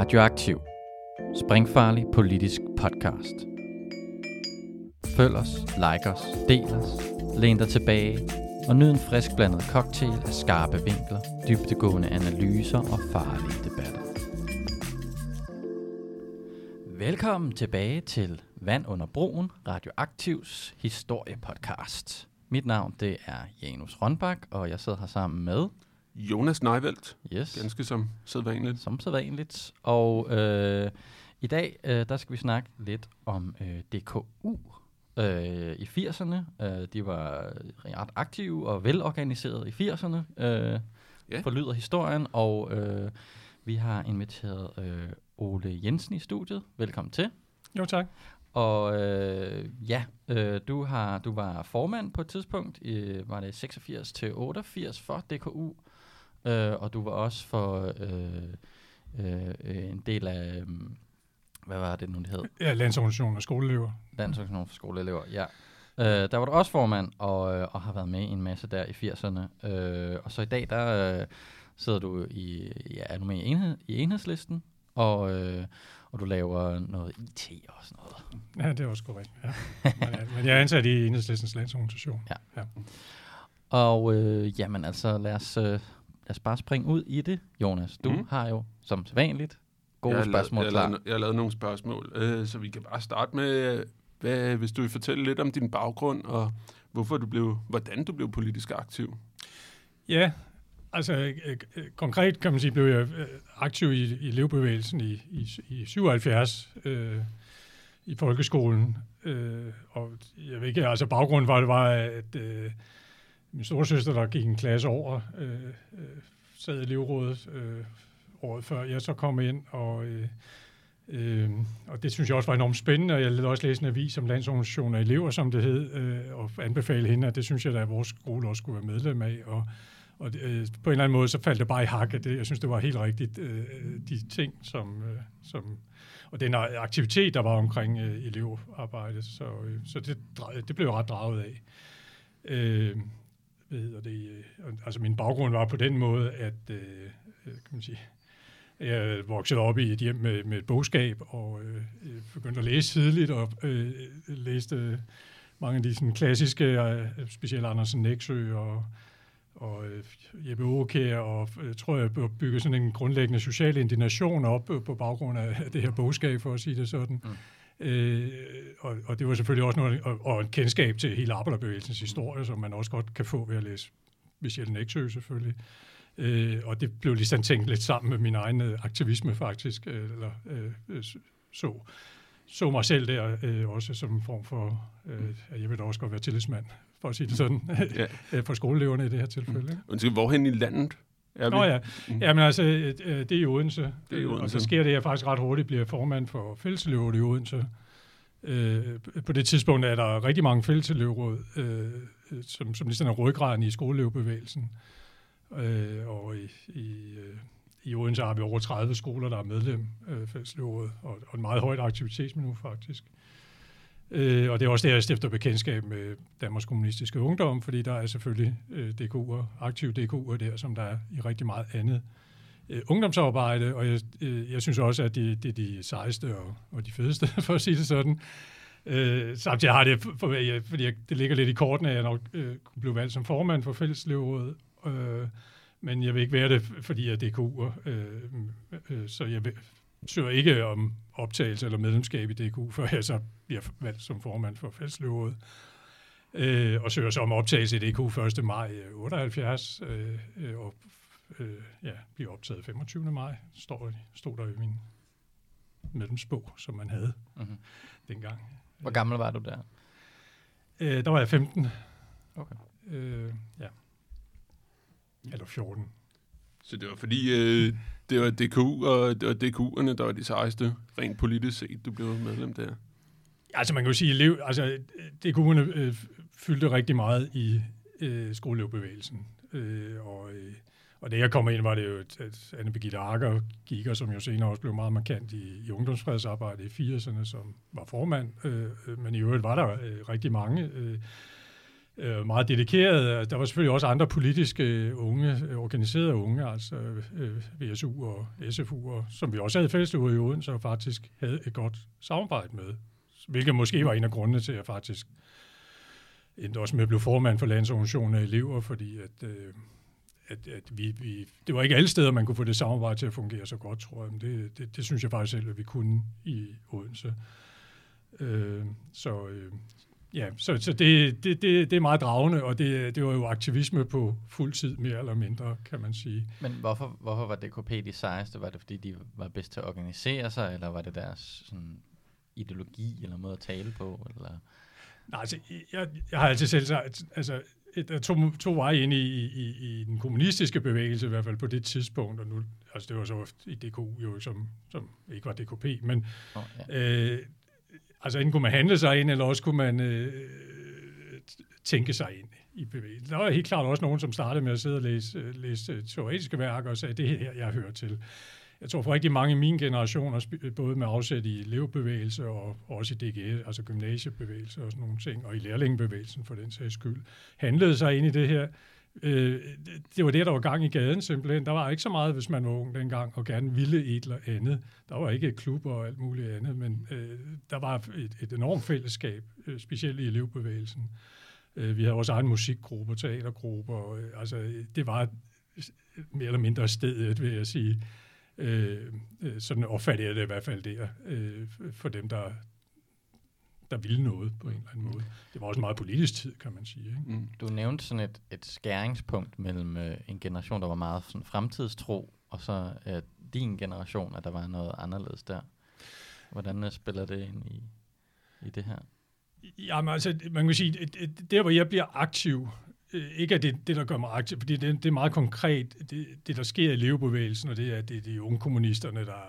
Radioaktiv. Springfarlig politisk podcast. Følg os, like os, del os, læn dig tilbage og nyd en frisk blandet cocktail af skarpe vinkler, dybtegående analyser og farlige debatter. Velkommen tilbage til Vand under broen, Radioaktivs historiepodcast. Mit navn det er Janus Rønbak, og jeg sidder her sammen med Jonas Neivelt, Yes. ganske som sædvanligt. Som sædvanligt. Og øh, i dag, øh, der skal vi snakke lidt om øh, DKU øh, i 80'erne. Øh, de var ret aktive og velorganiseret i 80'erne, øh, Ja. forlyder historien. Og øh, vi har inviteret øh, Ole Jensen i studiet. Velkommen til. Jo, tak. Og øh, ja, øh, du har du var formand på et tidspunkt, i, var det 86 til 88 for DKU, øh, og du var også for øh, øh, øh, en del af, øh, hvad var det nu, det hed? Ja, Landsorganisationen af skoleelever. Landsorganisation for skoleelever, ja. Øh, der var du også formand, og, øh, og har været med i en masse der i 80'erne. Øh, og så i dag, der øh, sidder du i, ja, er du med i, enhed, i enhedslisten, og, øh, og du laver noget IT og sådan noget. Ja, det er også korrekt. Ja. Men, ja, men jeg er ansat i Enhedslistens landsorganisation. Og øh, jamen altså, lad os, øh, lad os bare springe ud i det, Jonas. Du mm. Har jo, som sædvanligt, gode jeg har lavet- spørgsmål jeg, har klar. lavet, jeg har lavet nogle spørgsmål, øh, så vi kan bare starte med, hvad, hvis du vil fortælle lidt om din baggrund, og hvorfor du blev, hvordan du blev politisk aktiv. Ja, altså øh, øh, konkret kan man sige, blev jeg øh, aktiv i, i elevbevægelsen i, i, i 77 øh, i folkeskolen. Øh, og jeg ved ikke, altså baggrunden var, det var, at øh, min storesøster, der gik en klasse over, øh, øh, sad i elevrådet øh, året før jeg så kom ind, og øh, Øh, og det synes jeg også var enormt spændende, og jeg lavede også læse en avis om landsorganisationen af elever, som det hed, øh, og anbefale hende, at det synes jeg, at vores skole også skulle være medlem af. Og, og det, øh, på en eller anden måde, så faldt det bare i hak af det. Jeg synes, det var helt rigtigt, øh, de ting, som, øh, som og den aktivitet, der var omkring øh, elevarbejdet. Så, øh, så det, det blev jeg ret draget af. Øh, hvad hedder det? Øh, altså min baggrund var på den måde, at øh, øh, kan man sige, jeg voksede op i et hjem med, med et bogskab, og øh, øh, begyndte at læse tidligt, og øh, læste mange af de sådan, klassiske, øh, specielt Andersen Nexø og, og øh, Jeppe Aakjær, og jeg tror, jeg byggede sådan en grundlæggende social indignation op øh, på baggrund af det her bogskab, for at sige det sådan. Mm. Øh, og, og det var selvfølgelig også noget, og, og en kendskab til hele arbejderbevægelsens historie, som man også godt kan få ved at læse Michel Nexø selvfølgelig. Øh, og det blev ligesom tænkt lidt sammen med min egen øh, aktivisme faktisk, øh, eller øh, øh, så, så mig selv der øh, også som en form for, øh, at jeg vil da også godt være tillidsmand, for at sige det sådan, Ja. for skoleeleverne i det her tilfælde. Ikke? Hvorhen i landet er vi? Nå ja, Mm. jamen altså, øh, øh, det er i Odense, Det er i Øh, og Odense. så sker det, at jeg faktisk ret hurtigt bliver formand for fælleselevrådet i Odense. Øh, på det tidspunkt er der rigtig mange fælleselevråd, øh, øh, som, som ligesom er ryggraden i skoleelevbevægelsen. Øh, og i, i, øh, i Odense har vi over 30 skoler, der er medlem af fælleselevrådet, og, og en meget højt aktivitetsniveau faktisk. Øh, Øh, og det er også der, jeg stifter bekendtskab med Danmarks Kommunistiske Ungdom, fordi der er selvfølgelig øh, DKU'er, aktive DKU'er der, som der er i rigtig meget andet øh, ungdomsarbejde, og jeg, øh, jeg synes også, at det, det er de sejeste og, og de fedeste, for at sige det sådan. Øh, samtidig har det, for, jeg, fordi jeg, det ligger lidt i kortene, at jeg nok øh, kunne blive valgt som formand for Fælleslevrådet, øh, men jeg vil ikke være det, fordi jeg er DKU'er, øh, øh, så jeg vil, søger ikke om optagelse eller medlemskab i DKU, før jeg så bliver valgt som formand for Fælleslevrådet. Øh, og søger så om optagelse i DKU 1. maj øh, 78, øh, øh, og øh, ja, bliver optaget 25. maj, står, stod der i min medlemsbog, som man havde Mhm. dengang. Hvor gammel var du der? Øh, der var jeg 15. Okay. Øh, ja. Eller 14. Så det var fordi, øh, det var DKU, og det var DKU'erne, der var de sejeste, rent politisk set, du blev medlem der. Altså man kan jo sige, elev, altså DKU'erne øh, fyldte rigtig meget i øh, skoleelevbevægelsen. Øh, og, øh, og da jeg kom ind, var det jo, at- Anne Birgitte Akker gik, og som jo senere også blev meget markant i, i ungdomsfredsarbejdet i 80'erne, som var formand. Øh, øh, men i øvrigt var der øh, rigtig mange. Øh, øh, meget dedikeret. Der var selvfølgelig også andre politiske øh, unge, øh, organiserede unge, altså øh, øh VSU og SFU, og, som vi også havde fælleslivet i Odense, og faktisk havde et godt samarbejde med. Hvilket måske var en af grundene til, at jeg faktisk endte også med at blive formand for landsorganisationen af elever, fordi at, øh, at, at vi, vi, det var ikke alle steder, man kunne få det samarbejde til at fungere så godt, tror jeg. Men det, det, det synes jeg faktisk selv, at vi kunne i Odense. Øh, så, øh, Ja, så, så det, det, det, det er meget dragende, og det, det var jo aktivisme på fuld tid, mere eller mindre, kan man sige. Men hvorfor, hvorfor var DKP de sejeste? Var det, fordi de var bedst til at organisere sig, eller var det deres sådan, ideologi eller måde at tale på? Eller? Nej, altså, jeg, jeg har altid selv sagt, altså, der er to, to veje ind i, i, i den kommunistiske bevægelse, i hvert fald på det tidspunkt, og nu, altså det var så i DKU jo, som, som ikke var DKP, men oh, ja. øh, Altså enten kunne man handle sig ind, eller også kunne man øh, tænke sig ind i bevægelsen. Der var helt klart også nogen, som startede med at sidde og læse, øh, læse øh, teoretiske værker og sagde, det her, jeg hører til. Jeg tror for rigtig mange i min generation, både med afsæt i elevbevægelse og også i DGS, altså gymnasiebevægelse og sådan nogle ting, og i lærlingebevægelsen for den sags skyld, handlede sig ind i det her Øh, det var det, der var gang i gaden simpelthen. Der var ikke så meget, hvis man var ung dengang, og gerne ville et eller andet. Der var ikke klubber og alt muligt andet, men øh, der var et, et enormt fællesskab, øh, specielt i elevbevægelsen. Øh, vi havde også egen musikgrupper, teatergrupper. Øh, altså, det var mere eller mindre stedet, vil jeg sige. Øh, øh sådan opfattede jeg det i hvert fald der, øh, for dem, der, der ville noget på en eller anden måde. Det var også en meget politisk tid, kan man sige. Ikke? Mm. Du nævnte sådan et, et skæringspunkt mellem øh, en generation, der var meget sådan fremtidstro, og så øh, din generation, at der var noget anderledes der. Hvordan øh, spiller det ind i, i det her? Jamen altså, man kan sige, der hvor jeg bliver aktiv, øh, ikke er det, det, der gør mig aktiv, fordi det, det er meget konkret, det, det der sker i levebevægelsen, og det er, det er de unge kommunisterne, der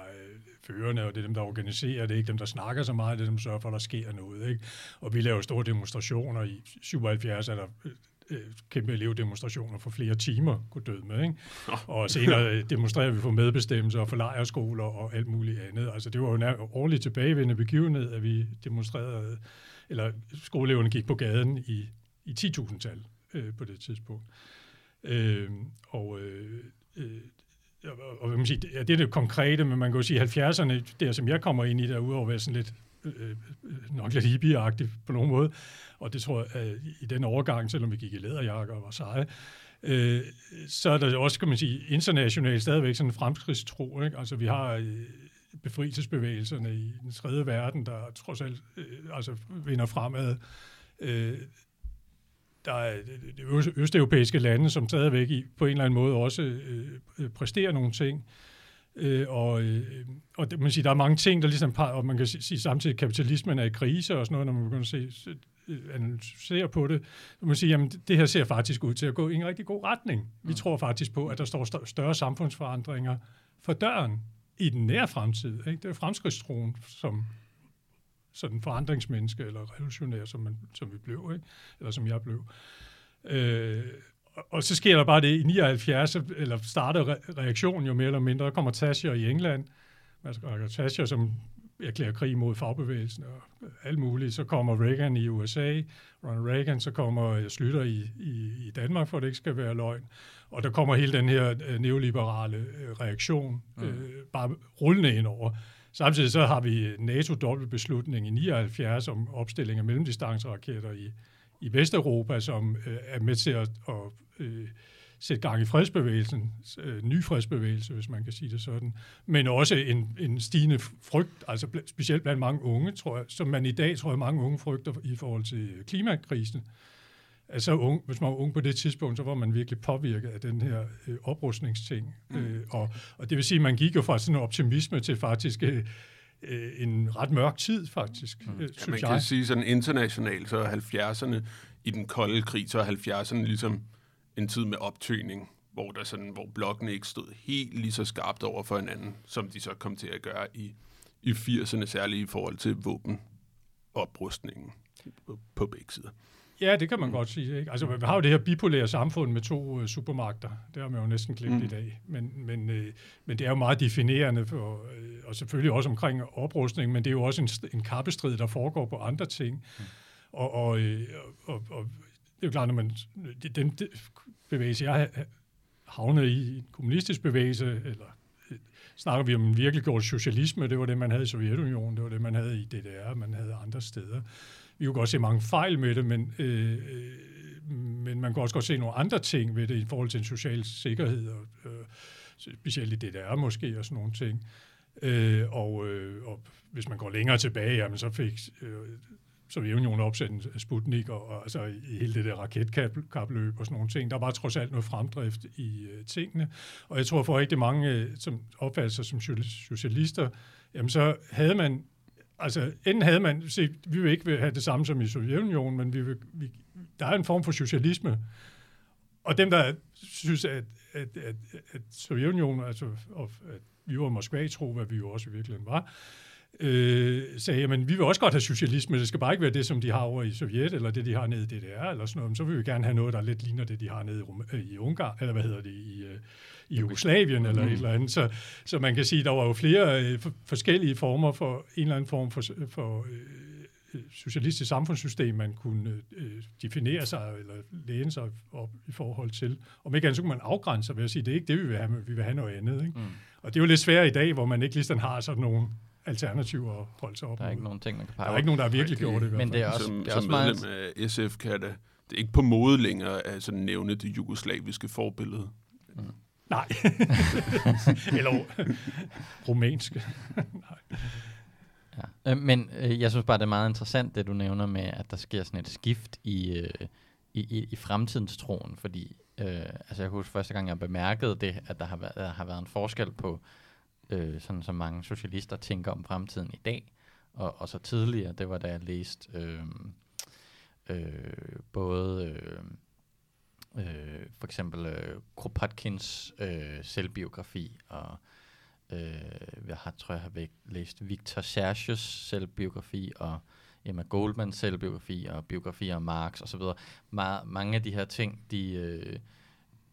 førende, og det er dem, der organiserer, det er ikke dem, der snakker så meget, det er dem, der sørger for, at der sker noget. Ikke? Og vi laver store demonstrationer. I 77 er der øh, øh, kæmpe elevdemonstrationer for flere timer kunne døde med. Ikke? Og senere øh, demonstrerer vi for medbestemmelse og for lejerskoler og alt muligt andet. Altså det var jo en årligt tilbagevendende begivenhed, at vi demonstrerede, eller skoleeleverne gik på gaden i, i 10.000-tal øh, på det tidspunkt. Øh, og øh, og og man sige, det, det er det konkrete, men man kan jo sige, 70'erne, det som jeg kommer ind i, der udover at være sådan lidt, øh, øh nok lidt hippie på nogen måde, og det tror jeg, øh, i den overgang, selvom vi gik i læderjakker og var seje, øh, så er der også, kan man sige, internationalt stadigvæk sådan en fremskridtstro, ikke? Altså vi har øh, befrielsesbevægelserne i den tredje verden, der trods alt øh, altså vinder fremad. Øh, der er det østeuropæiske lande, som stadigvæk i, på en eller anden måde også øh, øh, præsterer nogle ting. Øh, og øh, og det, man siger, der er mange ting, der ligesom, og man kan sige samtidig, at kapitalismen er i krise og sådan noget, når man begynder at se, øh, analysere på det. Så man siger, jamen det her ser faktisk ud til at gå i en rigtig god retning. Vi mm. tror faktisk på, at der står større samfundsforandringer for døren i den nære fremtid. Ikke? Det er fremskridtstroen, som sådan forandringsmenneske eller revolutionær, som, man, som vi blev, ikke? eller som jeg blev. Øh, og så sker der bare det i 79, eller starter re- reaktionen jo mere eller mindre. Der kommer Thatcher i England, altså Thatcher, som erklærer krig mod fagbevægelsen og alt muligt. Så kommer Reagan i USA, Ronald Reagan, så kommer Slytter i, i, i Danmark, for at det ikke skal være løgn. Og der kommer hele den her øh, neoliberale øh, reaktion mm. øh, bare rullende ind over. Samtidig så har vi NATO-dobbeltbeslutning i 79 om opstilling af mellemdistanceraketter i, i Vesteuropa, som øh, er med til at, at øh, sætte gang i fredsbevægelsen, øh, ny fredsbevægelse, hvis man kan sige det sådan, men også en, en stigende frygt, altså bl- specielt blandt mange unge, tror jeg, som man i dag, tror jeg, mange unge frygter i forhold til klimakrisen. Øh, altså ung, hvis man var ung på det tidspunkt, så var man virkelig påvirket af den her øh, oprustningsting. Mm. Øh, og, og det vil sige, at man gik jo fra sådan en optimisme til faktisk øh, øh en ret mørk tid, faktisk, mm. øh, synes ja, man jeg. kan sige sådan internationalt, så 70'erne i den kolde krig, så er 70'erne ligesom en tid med optøning, hvor, der sådan, hvor blokkene ikke stod helt lige så skarpt over for hinanden, som de så kom til at gøre i, i 80'erne, særligt i forhold til våbenoprustningen på begge sider. Ja, det kan man mm. godt sige. Ikke? Altså, vi har jo det her bipolære samfund med to uh, supermagter. Det har man jo næsten glemt mm. i dag. Men, men, uh, men det er jo meget definerende, for, uh, og selvfølgelig også omkring oprustning, men det er jo også en, en kappestrid, der foregår på andre ting. Mm. Og, og, og, og det er jo klart, når man, den, den bevægelse, jeg havnet i, en kommunistisk bevægelse, eller øh, snakker vi om en virkelig gjort socialisme, det var det, man havde i Sovjetunionen, det var det, man havde i DDR, man havde andre steder. Vi kunne godt se mange fejl med det, men, øh, øh men man kan også godt se nogle andre ting ved det i forhold til en social sikkerhed, og, øh, specielt i DDR måske, og sådan nogle ting. Øh, og, øh, og hvis man går længere tilbage, jamen, så fik øh, Sovjetunionen opsendt Sputnik, og, og altså i hele det der raketkapløb og sådan nogle ting. Der var trods alt noget fremdrift i øh, tingene. Og jeg tror for rigtig mange, øh, som opfatter sig som socialister, jamen så havde man altså, enten havde man, se, vi vil ikke have det samme som i Sovjetunionen, men vi vil, vi, der er en form for socialisme. Og dem, der synes, at, at, at, at Sovjetunionen, altså, og, at vi var Moskva tro, hvad vi jo også i virkeligheden var, øh, sagde, at vi vil også godt have socialisme, det skal bare ikke være det, som de har over i Sovjet, eller det, de har nede i DDR, eller sådan noget, så vil vi gerne have noget, der lidt ligner det, de har nede i, i Ungarn, eller hvad hedder det, i, øh, i Jugoslavien, eller mm. et eller andet. Så, så man kan sige, at der var jo flere øh, forskellige former for en eller anden form for, for øh, øh, socialistisk samfundssystem, man kunne øh, definere sig eller læne sig op i forhold til. Om ikke andet, så kunne man afgrænse sig ved at sige, det er ikke det, vi vil have, vi vil have noget andet. Ikke? Mm. Og det er jo lidt svært i dag, hvor man ikke ligesom har sådan nogle alternativer at holde sig op Der er ikke nogen ting, man kan pege Der er ikke nogen, der har virkelig okay. gjort det. Men det er også, som, det er også meget... Som af SF kan det, det er ikke på mode længere at sådan nævne det jugoslaviske forbillede. Mm. Nej. Eller rumænske. Nej. Ja. Øh, men øh, jeg synes bare, det er meget interessant, det du nævner med, at der sker sådan et skift i, øh, i, i, i fremtidens troen, fordi øh, altså jeg husker første gang, jeg bemærkede det, at der har været, der har været en forskel på øh, sådan som mange socialister tænker om fremtiden i dag, og, og så tidligere, det var da jeg læste øh, øh, både øh, øh, for eksempel øh, Kropotkins øh, selvbiografi, og øh, jeg har, tror jeg har læst Victor Sergius selvbiografi, og Emma Goldmans selvbiografi, og biografier om Marx osv. Ma- mange af de her ting, de... Øh,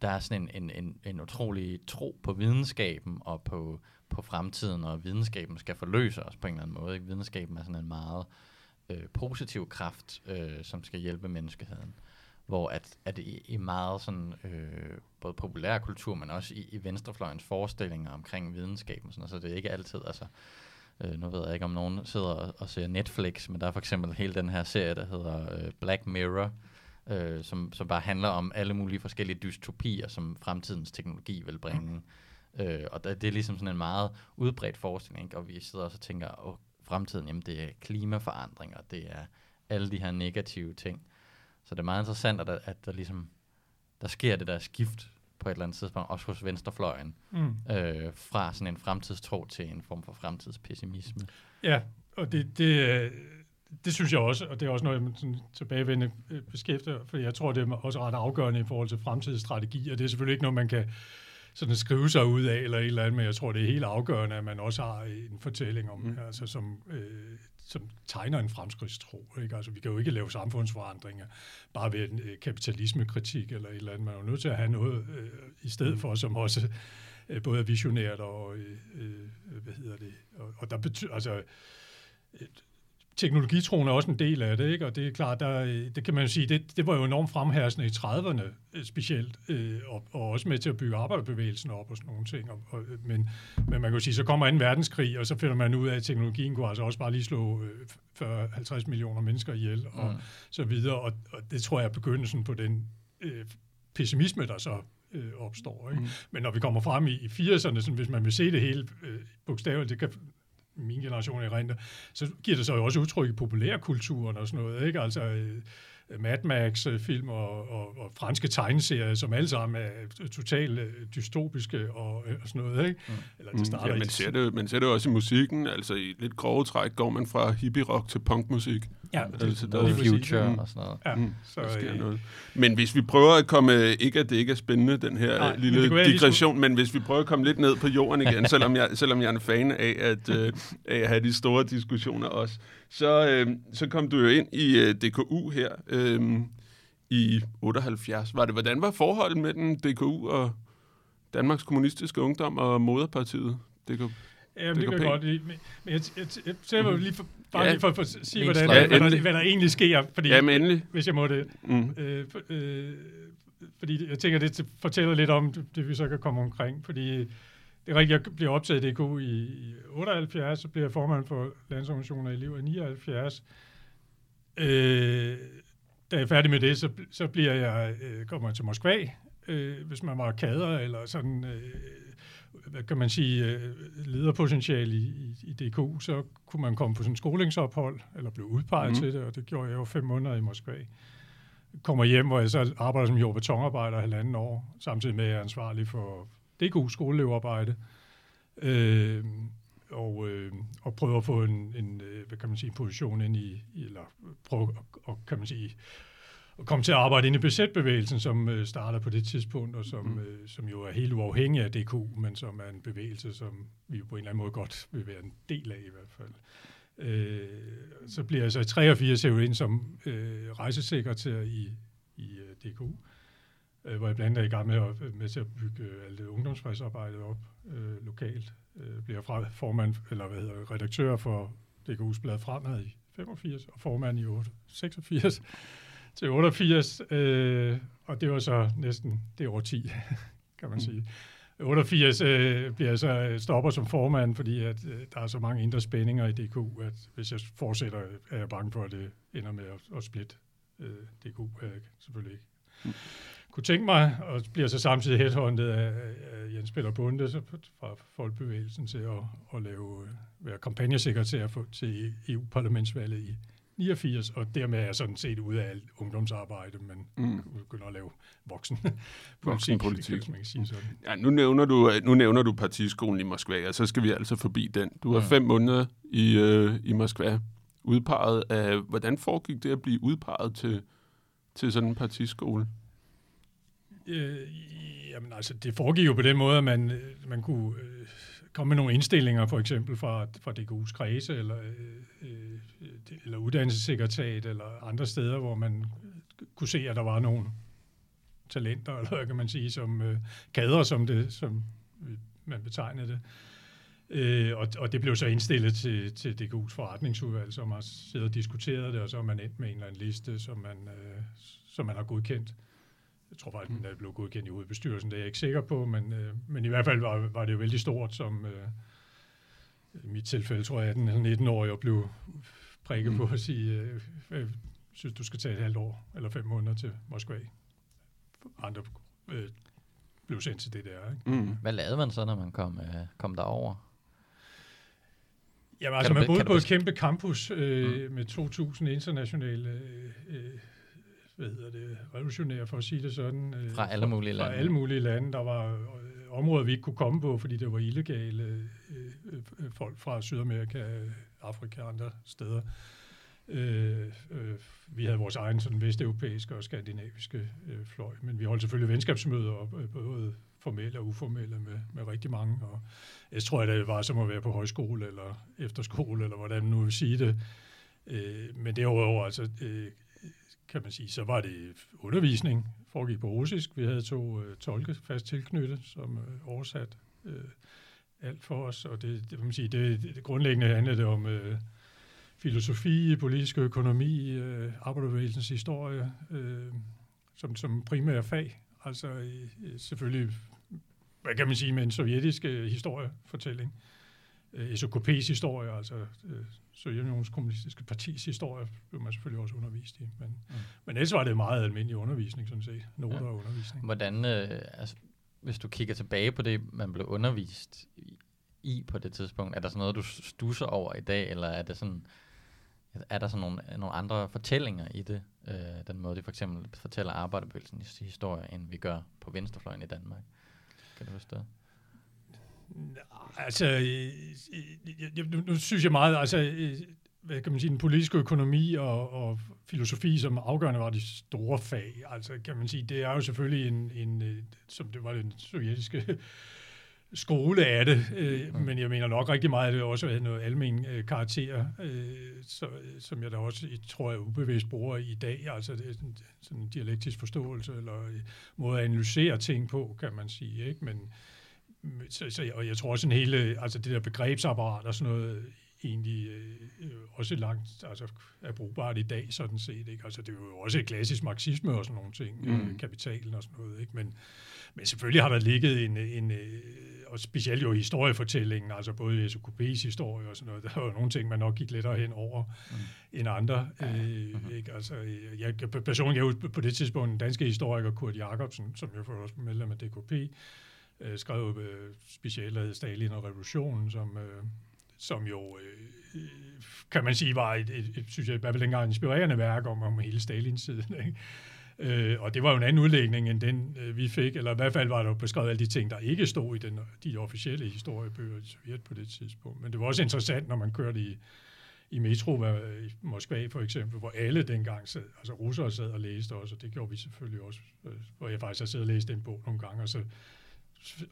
der er sådan en, en, en, en utrolig tro på videnskaben og på, på fremtiden, og videnskaben skal forløse os på en eller anden måde. Ikke? Videnskaben er sådan en meget øh, positiv kraft, øh, som skal hjælpe menneskeheden. Hvor at, at i, i meget sådan, øh, både populær kultur, men også i, i venstrefløjens forestillinger omkring videnskaben, sådan, så det er ikke altid, altså, øh, nu ved jeg ikke, om nogen sidder og, og ser Netflix, men der er for eksempel hele den her serie, der hedder øh, Black Mirror, øh, som, som bare handler om alle mulige forskellige dystopier, som fremtidens teknologi vil bringe. Øh, og det, det er ligesom sådan en meget udbredt forestilling, ikke? og vi sidder også og tænker, at fremtiden, jamen det er klimaforandringer, det er alle de her negative ting. Så det er meget interessant, at der, at der ligesom, der sker det der skift på et eller andet tidspunkt, også hos venstrefløjen, mm. øh, fra sådan en fremtidstro til en form for fremtidspessimisme. Ja, og det, det, det synes jeg også, og det er også noget, jeg sådan tilbagevendende øh, beskæftiger, for jeg tror, det er også ret afgørende i forhold til fremtidsstrategi, og det er selvfølgelig ikke noget, man kan sådan skrive sig ud af, eller et eller andet, men jeg tror, det er helt afgørende, at man også har en fortælling om, mm. altså, som, øh, som tegner en fremskridtstro. Ikke? Altså, vi kan jo ikke lave samfundsforandringer bare ved en øh, kapitalismekritik eller et eller andet. Man er jo nødt til at have noget øh, i stedet mm. for, som også øh, både er visionært og, øh, øh, hvad hedder det, og, og der betyder, altså, teknologitroen er også en del af det, ikke? og det er klart, der, det kan man jo sige, det, det var jo enormt fremherskende i 30'erne øh, specielt, øh, og, og også med til at bygge arbejderbevægelsen op og sådan nogle ting. Og, og, men, men man kan jo sige, så kommer en verdenskrig, og så finder man ud af, at teknologien kunne altså også bare lige slå øh, 40-50 millioner mennesker ihjel, og mm. så videre, og, og det tror jeg er begyndelsen på den øh, pessimisme, der så øh, opstår. Ikke? Mm. Men når vi kommer frem i, i 80'erne, sådan, hvis man vil se det hele øh, bogstaveligt, det kan min generation i så giver det sig jo også udtryk i populærkulturen og sådan noget, ikke? Altså, øh, Mad Max-film og, og, og franske tegneserier, som alle sammen er totalt øh, dystopiske og, og sådan noget, ikke? Mm. Eller det mm, starter mm, ja, man, ser det, man ser det også i musikken, altså i lidt grove træk går man fra hippie-rock til punkmusik. Ja, det, altså, der er future mm. og sådan noget. Ja, mm, så, der sker øh, noget. Men hvis vi prøver at komme, ikke at det ikke er spændende, den her nej, lille men digression, skulle... men hvis vi prøver at komme lidt ned på jorden igen, selvom, jeg, selvom jeg er en fan af at, øh, af at have de store diskussioner også, så, øh, så kom du jo ind i øh, DKU her øh, i 78. Var det, hvordan var forholdet mellem DKU og Danmarks Kommunistiske Ungdom og Moderpartiet? DKU? Ja, det, det kan DKP. godt lide. Men, jeg, jeg, jeg, jeg jeg lige for, bare Ja. lige for, for at sige, hvordan, sløjfe. hvad, der, hvad der egentlig sker. Fordi, Ja, men endelig. hvis jeg må det. Mm. Øh, for- øh, fordi jeg tænker, det fortæller lidt om det, det, vi så kan komme omkring. Fordi det er rigtigt, jeg bliver optaget i DK i, i 78, så bliver jeg formand for Landsorganisationen af elever i 79. Øh, da jeg er færdig med det, så, så bliver jeg, øh, kommer jeg til Moskva, øh, hvis man var kader eller sådan, øh, hvad kan man sige, øh, lederpotentiale i, i, i DK, så kunne man komme på sådan en skolingsophold, eller blive udpeget mm. til det, og det gjorde jeg jo fem måneder i Moskva. Kommer hjem, hvor jeg så arbejder som jord- og betonarbejder halvanden år, samtidig med at jeg er ansvarlig for DK skoleelevarbejde. Øh, og, øh, og prøver at få en, en øh, hvad kan man sige, position ind i, eller prøve at, og, kan man sige, at komme til at arbejde inde i BZ-bevægelsen, som øh, starter på det tidspunkt, og som, mm. øh, som jo er helt uafhængig af DK, men som er en bevægelse, som vi jo på en eller anden måde godt vil være en del af i hvert fald. Øh, så bliver jeg så i 83 hævet ind som øh, rejsesekretær i, i øh, DK, øh, hvor jeg blandt andet er i gang med, at, med til at bygge øh, alt det ungdomsfredsarbejdet op øh, lokalt. Øh, bliver fra formand, eller hvad hedder redaktør for DKU's blad Fremad i 85, og formand i 8, 86 til 88, øh, og det var så næsten det år 10, kan man sige. 88 øh, bliver jeg så øh, stopper som formand, fordi at, øh, der er så mange indre spændinger i DK, at hvis jeg fortsætter, er jeg bange for, at det ender med at, at splitte øh, DK. Jeg selvfølgelig ikke kunne tænke mig, og bliver så samtidig headhunted af, af Jens Peter Bunde fra Folkebevægelsen til at, at lave, øh, være kampagnesekretær for, til EU-parlamentsvalget i 89, og dermed er jeg sådan set ude af alt ungdomsarbejde, men Mm. begynder at lave voksen man kan sige sådan. Ja, nu nævner, du, nu nævner du partiskolen i Moskva, og så skal vi altså forbi den. Du var Ja. fem måneder i, øh, i Moskva udpeget af... Hvordan foregik det at blive udpeget til, til sådan en partiskole? Øh, jamen altså, det foregik jo på den måde, at man, øh, man kunne øh, komme med nogle indstillinger, for eksempel fra, fra DGU's kredse, eller, øh, øh, eller uddannelsessekretariat, eller andre steder, hvor man øh, kunne se, at der var nogle talenter, eller hvad kan man sige, som øh, kader, som, det, som man betegnede det. Øh, og, og det blev så indstillet til, til DGU's forretningsudvalg, som har siddet og diskuteret det, og så har man endt med en eller anden liste, som man, øh, som man har godkendt. Jeg tror faktisk, at det blev godkendt i hovedbestyrelsen, det er jeg ikke sikker på, men, øh, men i hvert fald var, var det jo vældig stort, som øh, i mit tilfælde, tror jeg, 18 eller 19 år, jeg blev prikket Mm. på at sige, øh, øh, synes du skal tage et halvt år eller fem måneder til Moskva. Andre øh, blev sendt til det der. Ikke? Mm. Hvad lavede man så, når man kom, øh, kom derover? Jamen altså, du man boede kan på et kæmpe campus øh, mm. med 2.000 internationale øh, øh, hvad hedder det, revolutionære, for at sige det sådan. Øh, Fra alle mulige fra, lande. Fra alle mulige lande. Der var øh, områder, vi ikke kunne komme på, fordi det var illegale øh, øh, folk fra Sydamerika, Afrika og andre steder. Øh, øh, vi havde vores egen sådan vesteuropæiske og skandinaviske øh, fløj, men vi holdt selvfølgelig venskabsmøder, op, øh, både formelle og uformelle, med, med rigtig mange. Og jeg tror, at det var som at være på højskole eller efterskole, eller hvordan nu vil sige det. Øh, men derudover, altså, øh, kan man sige, så var det undervisning, foregik på russisk. Vi havde to øh, tolke fast tilknyttet, som øh, oversat øh, alt for os, og det, det, man sige, det, det, det grundlæggende handlede det om øh, filosofi, politisk økonomi, øh, arbejderbevægelsens historie, øh, som, som primære fag. Altså øh, selvfølgelig, hvad kan man sige, med en sovjetisk øh, historiefortælling. Øh, SOKP's historie, altså øh, Sovjetunionens kommunistiske partis historie, blev man selvfølgelig også undervist i. Men, mm. men ellers var det meget almindelig undervisning, sådan set. Noter Ja. og undervisning. Hvordan, øh, altså, hvis du kigger tilbage på det, man blev undervist i, i på det tidspunkt, er der sådan noget, du stusser over i dag, eller er det sådan, er der sådan nogle, nogle andre fortællinger i det, øh, den måde, de for eksempel fortæller arbejderbevægelsens historie, end vi gør på venstrefløjen i Danmark? Kan du forstå? Altså, øh, jeg, jeg, nu, nu synes jeg meget, altså, øh, hvad kan man sige, den politiske økonomi og, og filosofi, som afgørende var de store fag. Altså, kan man sige, det er jo selvfølgelig en, en øh, som det var den sovjetiske skole af det, øh, Mm. men jeg mener nok rigtig meget, at det også havde noget almen øh, karakter, øh, så, som jeg da også tror, jeg ubevidst bruger i dag. Altså, det er sådan, sådan en dialektisk forståelse, eller øh, måde at analysere ting på, kan man sige. Ikke? Men så, så, og jeg tror også en hele, altså det der begrebsapparat og sådan noget, egentlig øh, også langt altså, er brugbart i dag, sådan set. Ikke? Altså, det er jo også et klassisk marxisme og sådan nogle ting, mm. øh, kapitalen og sådan noget. Ikke? Men, men selvfølgelig har der ligget en, en øh, og specielt jo historiefortællingen, altså både i SUKP's historie og sådan noget, der var nogle ting, man nok gik lettere hen over mm. end andre. Ja. Øh, mm-hmm. ikke? Altså, jeg, personligt, jeg på det tidspunkt en danske historiker, Kurt Jacobsen, som jo også medlem af DKP, øh, skrev øh, specielt Stalin og revolutionen, som, øh, som jo, øh, kan man sige, var et, et, et synes jeg, i hvert fald dengang inspirerende værk om, om hele Stalin-tiden. Ikke? Øh, og det var jo en anden udlægning end den, øh, vi fik, eller i hvert fald var der jo beskrevet alle de ting, der ikke stod i den, de officielle historiebøger i Sovjet på det tidspunkt. Men det var også interessant, når man kørte i, i metro i Moskva for eksempel, hvor alle dengang sad, altså russere sad og læste også, og det gjorde vi selvfølgelig også, øh, hvor jeg faktisk har siddet og læst en bog nogle gange, og så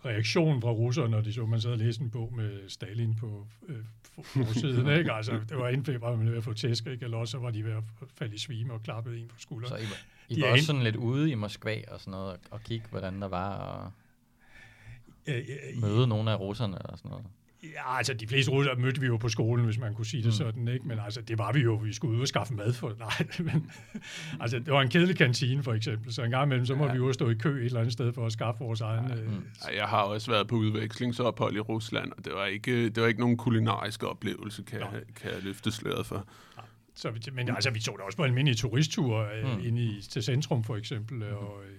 reaktionen fra russerne, når de så, man sad og læste en bog med Stalin på øh, forsiden, ikke? Altså, det var enten var man ved at få tæsk, ikke? Eller også så var de ved at falde i svime og klappede en på skulderen. Så I var, I var også sådan lidt ude i Moskva og sådan noget, og kigge, hvordan der var, og møde nogle af russerne og sådan noget? Ja, altså de fleste russere mødte vi jo på skolen, hvis man kunne sige det mm. sådan, ikke? Men altså, det var vi jo, vi skulle ud og skaffe mad for. Nej, men altså, det var en kedelig kantine for eksempel, så en gang imellem, så må ja. vi jo stå i kø et eller andet sted for at skaffe vores egen... Ja. Øh, mm. Jeg har også været på udvekslingsophold i Rusland, og det var ikke, det var ikke nogen kulinarisk oplevelse, kan, jeg, kan jeg løfte sløret for. Ja. Så, men altså, vi tog da også på almindelige turistture øh, mm. ind i, til centrum for eksempel, mm. og, øh,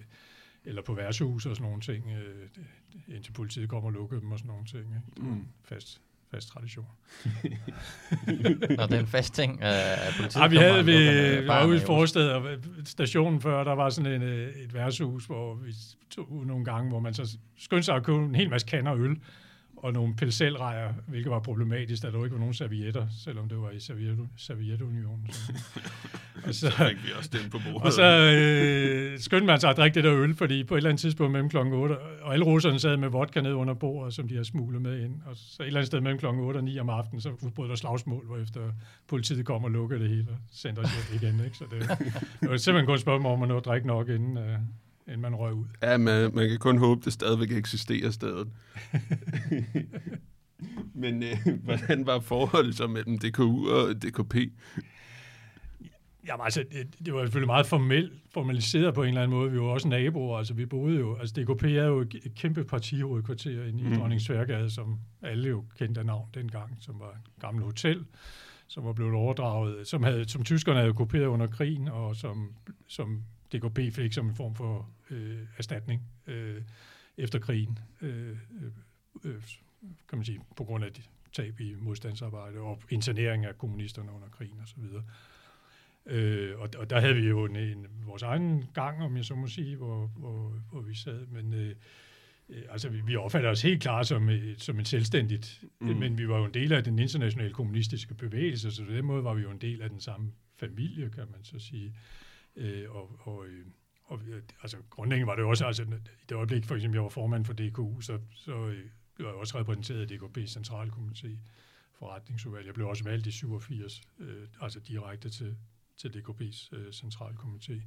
eller på værtshus og sådan nogle ting, øh, indtil politiet kommer og lukker dem og sådan nogle ting. Ikke? Mm. Fast, fast tradition. Nå, det er en fast ting, at politiet ja, vi havde vi var ude i forstedet, og stationen før, der var sådan en, øh, et værtshus, hvor vi tog ud nogle gange, hvor man så skyndte sig at købe en hel masse kander øl, og nogle pelselrejer, hvilket var problematisk, da der ikke var nogen servietter, selvom det var i Serviet, Sovjetunionen. og så fik vi også den på bordet. Og så øh, skyndte man sig at drikke det der øl, fordi på et eller andet tidspunkt mellem klokken 8, og alle russerne sad med vodka ned under bordet, som de har smuglet med ind. Og så et eller andet sted mellem klokken 8 og 9 om aftenen, så udbrød der slagsmål, hvor efter politiet kom og lukkede det hele og sendte os igen. Ikke? Så det, det var simpelthen kun et spørgsmål om at nå at drikke nok, inden, øh, inden man røg ud. Ja, man, man kan kun håbe, det stadigvæk eksisterer stedet. Men øh, hvordan var forholdet så mellem DKU og DKP? Jamen altså, det, det var selvfølgelig meget formelt, formaliseret på en eller anden måde. Vi var også naboer, altså vi boede jo, altså DKP er jo et kæmpe partihovedkvarter inde i mm. Dronning som alle jo kendte af navn dengang, som var et gammelt hotel, som var blevet overdraget, som, havde, som tyskerne havde kopieret under krigen, og som, som DKP fik som en form for øh, erstatning øh, efter krigen, øh, øh, kan man sige, på grund af de tab i modstandsarbejde og internering af kommunisterne under krigen osv. Øh, og, og der havde vi jo en, en, vores egen gang, om jeg så må sige, hvor, hvor, hvor vi sad, men øh, øh altså vi, vi opfatter os helt klart som, som en selvstændigt, mm. men vi var jo en del af den internationale kommunistiske bevægelse, så på den måde var vi jo en del af den samme familie, kan man så sige. Øh, og, og, øh, og altså, grundlæggende var det også, altså, i det øjeblik, for eksempel, jeg var formand for DKU, så, så øh, blev jeg også repræsenteret i DKP's centralkomité forretningsudvalg. Jeg blev også valgt i 87, øh, altså direkte til, til DKP's øh, centralkomité.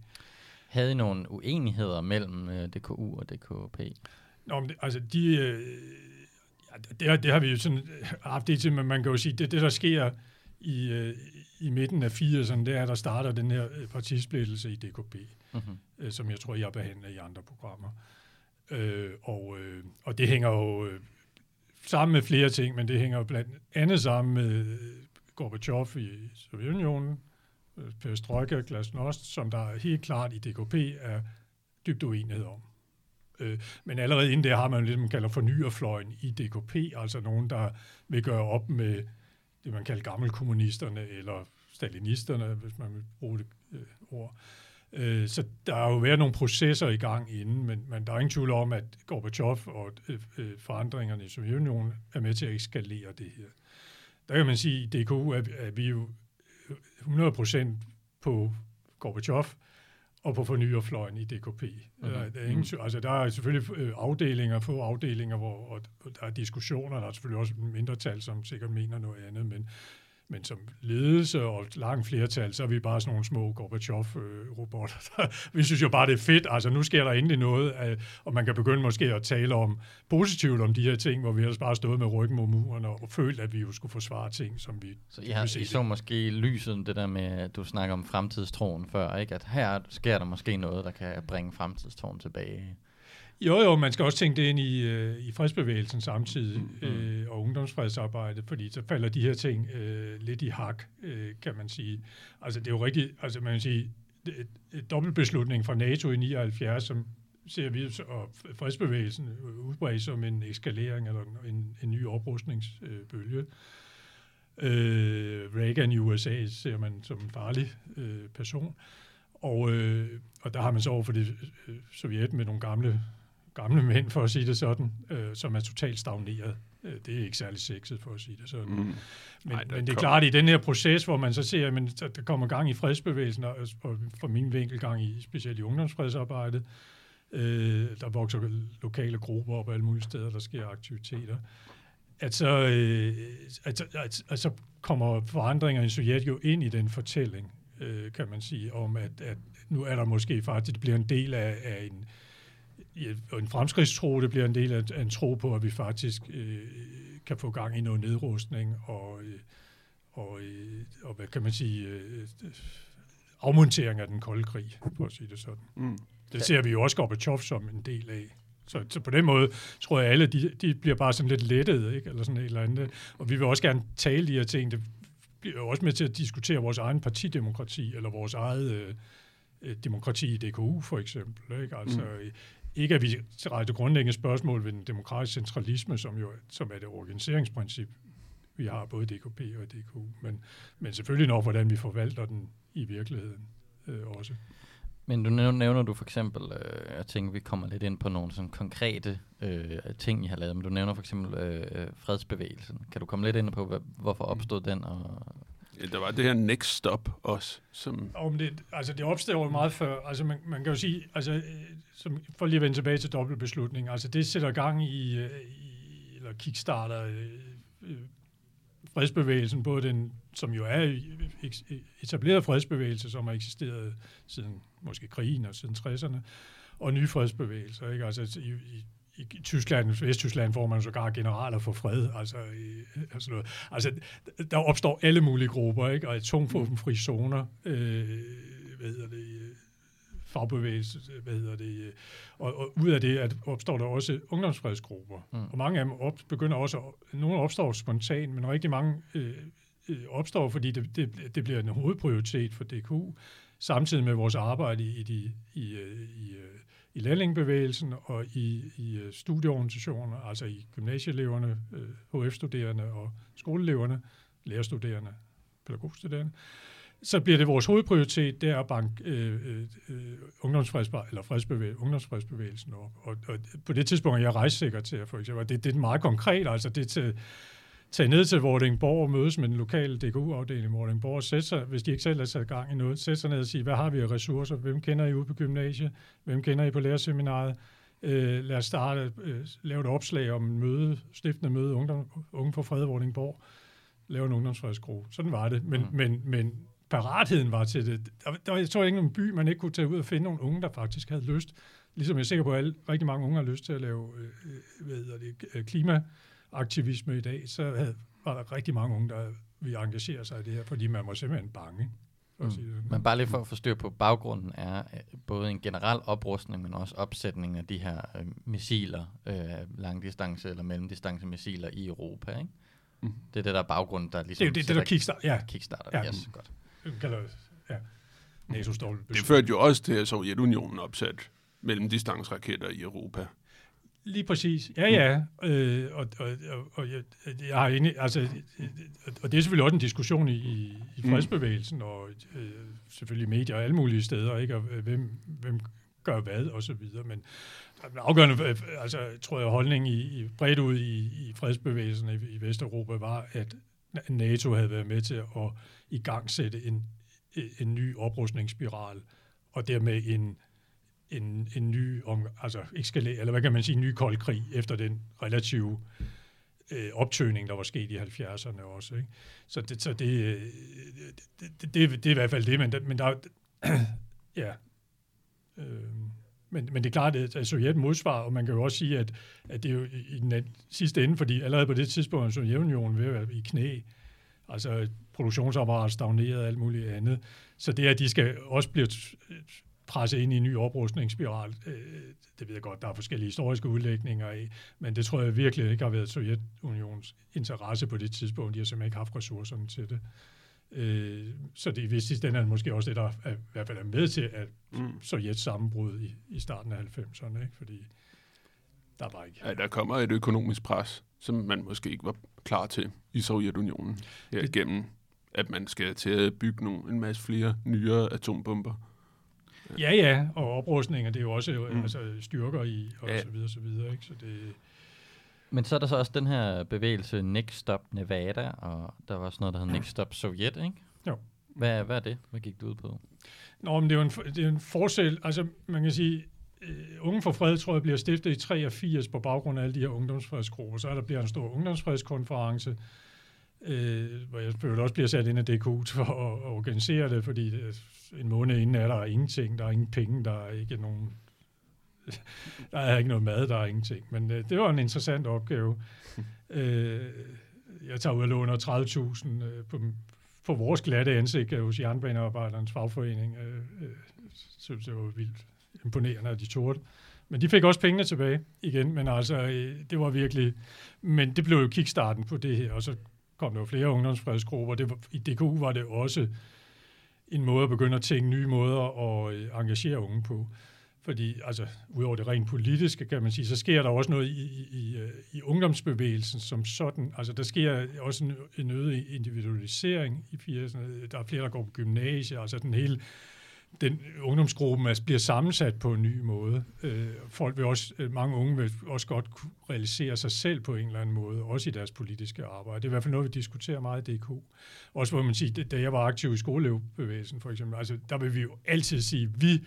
Havde I nogle uenigheder mellem øh, DKU og DKP? Nå, men, altså de... Øh, ja, det, det har vi jo sådan haft det til, men man kan jo sige, det, det der sker i, øh, i midten af 80'erne, det er, der starter den her øh, partisplittelse i DKP, mm-hmm. øh, som jeg tror, jeg behandler i andre programmer. Øh, og, øh, og det hænger jo øh, sammen med flere ting, men det hænger jo blandt andet sammen med øh, Gorbachev i Sovjetunionen, øh, Perestroika, Glasnost, som der helt klart i DKP er dybt uenighed om. Øh, men allerede inden det har man det, man kalder fornyerfløjen i DKP, altså nogen, der vil gøre op med det, man kalder gammelkommunisterne eller stalinisterne, hvis man vil bruge det øh, ord. Øh, så der har jo været nogle processer i gang inden, men, men der er ingen tvivl om, at Gorbachev og øh, øh, forandringerne i Sovjetunionen er med til at eskalere det her. Der kan man sige, at i DKU er, er vi jo 100% på Gorbachev, og på fornyerfløjen i DKP. Mm-hmm. Der, der, er ingen, mhm. altså, der er selvfølgelig øh, afdelinger, få afdelinger, hvor og der er diskussioner, der er selvfølgelig også mindretal, som sikkert mener noget andet, men, men som ledelse og langt flertal, så er vi bare sådan nogle små Gorbachev-robotter. vi synes jo bare, det er fedt. Altså, nu sker der endelig noget, og man kan begynde måske at tale om positivt om de her ting, hvor vi ellers bare stået med ryggen mod muren og følt, at vi jo skulle forsvare ting, som vi... Så I, har, I så måske lyset, det der med, at du snakker om fremtidstroen før, ikke? At her sker der måske noget, der kan bringe fremtidstroen tilbage. Jo, jo, man skal også tænke det ind i, øh, i fredsbevægelsen samtidig, mm, mm. øh, og ungdomsfredsarbejdet, fordi så falder de her ting øh, lidt i hak, øh, kan man sige. Altså, det er jo rigtigt, altså man kan sige, et, et dobbeltbeslutning fra NATO i 79, som ser vi, og fredsbevægelsen udbredt som en eskalering eller en, en ny oprustningsbølge. Øh, Reagan i USA ser man som en farlig øh, person. Og, øh, og der har man så over for det øh, Sovjet med nogle gamle gamle mænd, for at sige det sådan, øh, som er totalt stagneret. Øh, det er ikke særlig sexet, for at sige det sådan. Mm. Men, Ej, men det er klart, at i den her proces, hvor man så ser, at der kommer gang i fredsbevægelsen, og, og for min vinkel gang i specielt i ungdomsfredsarbejdet, øh, der vokser lokale grupper op alle mulige steder, der sker aktiviteter, at så, øh, at, at, at så kommer forandringer i Sovjet jo ind i den fortælling, øh, kan man sige, om at, at nu er der måske faktisk, det bliver en del af, af en, ja, en fremskridtstro, det bliver en del af, af en tro på, at vi faktisk øh, kan få gang i noget nedrustning og, øh, og, øh, og hvad kan man sige, øh, afmontering af den kolde krig, for at sige det sådan. Mm. Det ser vi jo også Gorbachev som en del af. Så, så på den måde tror jeg, at alle de, de bliver bare sådan lidt lettet, ikke? eller sådan et eller andet. Og vi vil også gerne tale de her ting. Det bliver jo også med til at diskutere vores egen partidemokrati, eller vores eget øh, øh demokrati i DKU for eksempel. Ikke? Altså, mm. Ikke at vi rejser grundlæggende spørgsmål ved den demokratiske centralisme, som jo som er det organiseringsprincip, vi har både DKP og DKU, men, men selvfølgelig nok, hvordan vi forvalter den i virkeligheden øh, også. Men du nævner du for eksempel, øh, jeg tænker, vi kommer lidt ind på nogle sådan konkrete øh, ting, I har lavet, men du nævner for eksempel øh, fredsbevægelsen. Kan du komme lidt ind på, hvad, hvorfor opstod den, og Ja, der var det her Next Stop også. Som... Om det, altså, det opstår jo meget før. Altså, man, man kan jo sige, altså, øh, som, for lige at vende tilbage til dobbeltbeslutning, altså det sætter gang i, øh, i eller kickstarter øh, øh, fredsbevægelsen, både den, som jo er etableret fredsbevægelse, som har eksisteret siden måske krigen og siden 60'erne, og nye fredsbevægelser. Ikke? Altså, i, i, i Tyskland, Vesttyskland får man sågar generaler for fred. Altså, i, altså, noget. altså, der opstår alle mulige grupper, ikke? og atomvåbenfri zoner, øh, hvad hedder det, fagbevægelse, hvad hedder det, og, og ud af det at opstår der også ungdomsfredsgrupper. Mm. Og mange af dem op, begynder også, nogle opstår spontant, men rigtig mange øh, øh opstår, fordi det, det, det bliver en hovedprioritet for DKU, samtidig med vores arbejde i, i, i, øh, i øh, i lærlingbevægelsen og i, i øh, studieorganisationer, altså i gymnasieeleverne, øh, HF-studerende og skoleeleverne, lærerstuderende, pædagogstuderende, så bliver det vores hovedprioritet, det er at banke øh, øh, øh eller fredsbevægelsen, ungdomsfredsbevægelsen op. Og, og på det tidspunkt er jeg rejsesekretær, for eksempel. Det, det er meget konkret, altså det er til tage ned til Vordingborg og mødes med den lokale DKU-afdeling i Vordingborg og sætte sig, hvis de ikke selv har sat gang i noget, sætte sig ned og sige, hvad har vi af ressourcer? Hvem kender I ude på gymnasiet? Hvem kender I på lærerseminaret? Øh, lad os starte, øh, lave et opslag om en møde, stiftende møde, ungdom, Unge for Fred Vordingborg, lave en ungdomsfredsgruppe. Sådan var det. Men, mm. men, men paratheden var til det. Der, der, jeg tror ikke nogen by, man ikke kunne tage ud og finde nogle unge, der faktisk havde lyst. Ligesom jeg er sikker på, at alle, rigtig mange unge har lyst til at lave øh, øh hvad hedder det, øh, klima aktivisme i dag, så havde, var der rigtig mange unge, der ville engagere sig i det her, fordi man var simpelthen bange. For mm. sige Men bare lige for at forstyrre på baggrunden er øh, både en generel oprustning, men også opsætning af de her øh, missiler, øh, langdistance eller mellemdistance missiler i Europa, ikke? Mm. Det er det, der er baggrunden, der ligesom... Det er det, det der kickstarter, ja. Kickstarter, ja. yes, godt. Kalder, ja. NATO det førte jo også til, at Sovjetunionen opsat mellemdistanceraketter i Europa. Lige præcis. Ja, ja. Øh, og, og, og jeg, jeg har inde, altså, og det er selvfølgelig også en diskussion i, i mm. fredsbevægelsen, og øh, selvfølgelig medier og alle mulige steder, ikke? Og øh, hvem, hvem gør hvad, og så videre. Men afgørende, øh, altså, tror jeg, holdning i, i bredt ud i, i fredsbevægelsen i, i Vesteuropa var, at NATO havde været med til at i gang sætte en, en ny oprustningsspiral, og dermed en en, en ny, om, altså eskaler, eller hvad kan man sige, en ny kold krig efter den relative øh, optøning, der var sket i 70'erne også. Ikke? Så, det, så det, øh, det, det, det, det er i hvert fald det, men, men der, ja, øh, men, men det er klart, at Sovjet modsvar, og man kan jo også sige, at, at det er jo i den sidste ende, fordi allerede på det tidspunkt er Sovjetunionen ved at være i knæ. Altså produktionsapparat stagneret og alt muligt andet. Så det, at de skal også blive presset ind i en ny oprustningsspiral, øh, det ved jeg godt, der er forskellige historiske udlægninger af, men det tror jeg virkelig ikke har været Sovjetunions interesse på det tidspunkt. De har simpelthen ikke haft ressourcerne til det. Øh, så det er vist den er måske også det, der er, i hvert fald er med til at mm. Sovjets sammenbrud i, i starten af 90'erne, ikke? fordi der var ikke... Ja, der kommer et økonomisk pres, som man måske ikke var klar til i Sovjetunionen her det, gennem at man skal til at bygge nogle, en masse flere nyere atombomber. Ja, ja, og oprustninger, det er jo også mm. altså, styrker i, og ja. så videre, så videre, ikke? Så det, men så er der så også den her bevægelse Next Stop Nevada, og der var også noget, der hedder Next Stop Sovjet, ikke? Jo. Hvad, hvad er det? Hvad gik du ud på? Nå, men det er jo en, det er en forskel. Altså, man kan sige, uh, Unge for Fred, tror jeg, bliver stiftet i 83 på baggrund af alle de her ungdomsfredsgrupper. Så er der bliver en stor ungdomsfredskonference, uh, hvor jeg selvfølgelig også bliver sat ind af DKU for at, at organisere det, fordi uh, en måned inden er der ingenting, der er ingen penge, der er ikke nogen der er ikke noget mad, der er ingenting. Men øh, det var en interessant opgave. øh, jeg tager ud og låner 30.000 øh, på, på vores glatte ansigt hos Jernbanearbejdernes fagforening. Øh, øh, så det var vildt imponerende, at de tog det. Men de fik også pengene tilbage igen, men altså, øh, det var virkelig... Men det blev jo kickstarten på det her, og så kom der jo flere ungdomsfredsgrupper. Det var, I DKU var det også en måde at begynde at tænke nye måder at øh, engagere unge på. Fordi, altså, udover det rent politiske, kan man sige, så sker der også noget i, i, i, øh, i ungdomsbevægelsen som sådan. Altså, der sker også en, en øget individualisering i 80'erne. Der er flere, der går på gymnasiet. Altså, den hele den ungdomsgruppen altså, bliver sammensat på en ny måde. Øh, folk vil også, øh, mange unge vil også godt kunne realisere sig selv på en eller anden måde, også i deres politiske arbejde. Det er i hvert fald noget, vi diskuterer meget i DK. Også hvor man siger, da jeg var aktiv i skoleelevbevægelsen for eksempel, altså der vil vi jo altid sige, vi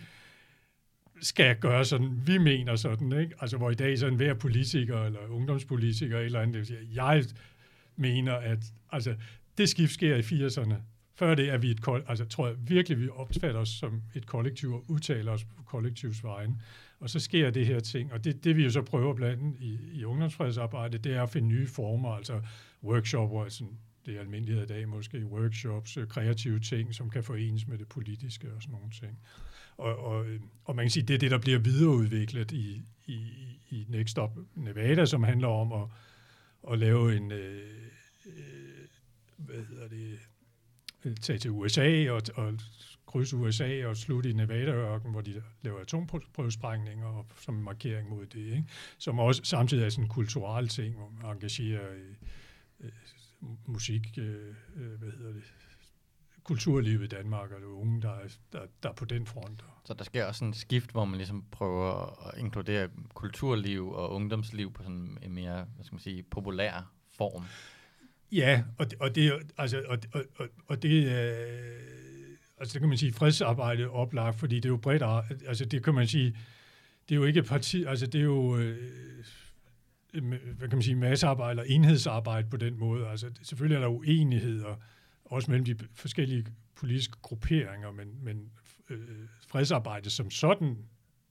skal gøre sådan, vi mener sådan, ikke? Altså, hvor i dag sådan hver politiker eller ungdomspolitiker eller andet, siger, jeg mener, at altså, det skift sker i 80'erne. Før det er vi et altså tror jeg virkelig, vi opfatter os som et kollektiv og udtaler os på kollektivs vegne. Og så sker det her ting, og det, det vi jo så prøver blandt i, i ungdomsfredsarbejdet, det er at finde nye former, altså workshops, altså det er almindelighed i dag måske, workshops, øh, kreative ting, som kan forenes med det politiske og sådan nogle ting. Og, og, øh, og man kan sige, det er det, der bliver videreudviklet i, i, i Next Stop Nevada, som handler om at, at lave en, øh, øh hvad hedder det, Øh, tage til USA og, og krydse USA og slutte i Nevada-ørken, hvor de laver atomprøvesprængninger og, som markering mod det. Ikke? Som også samtidig er sådan en kulturel ting, hvor man engagerer i øh, musik, øh, øh, hvad hedder det, kulturlivet i Danmark, og det unge, der er, der, der er på den front. Så der sker også en skift, hvor man ligesom prøver at inkludere kulturliv og ungdomsliv på sådan en mere, hvad skal man sige, populær form. Ja, og det, og det, altså, og, og, og, og det, øh, altså, det kan man sige, fredsarbejde oplagt, fordi det er jo bredt, altså det kan man sige, det er jo ikke parti, altså det er jo, øh, hvad kan man sige, massearbejde eller enhedsarbejde på den måde. Altså selvfølgelig er der uenigheder, også mellem de forskellige politiske grupperinger, men, men øh, fredsarbejde som sådan,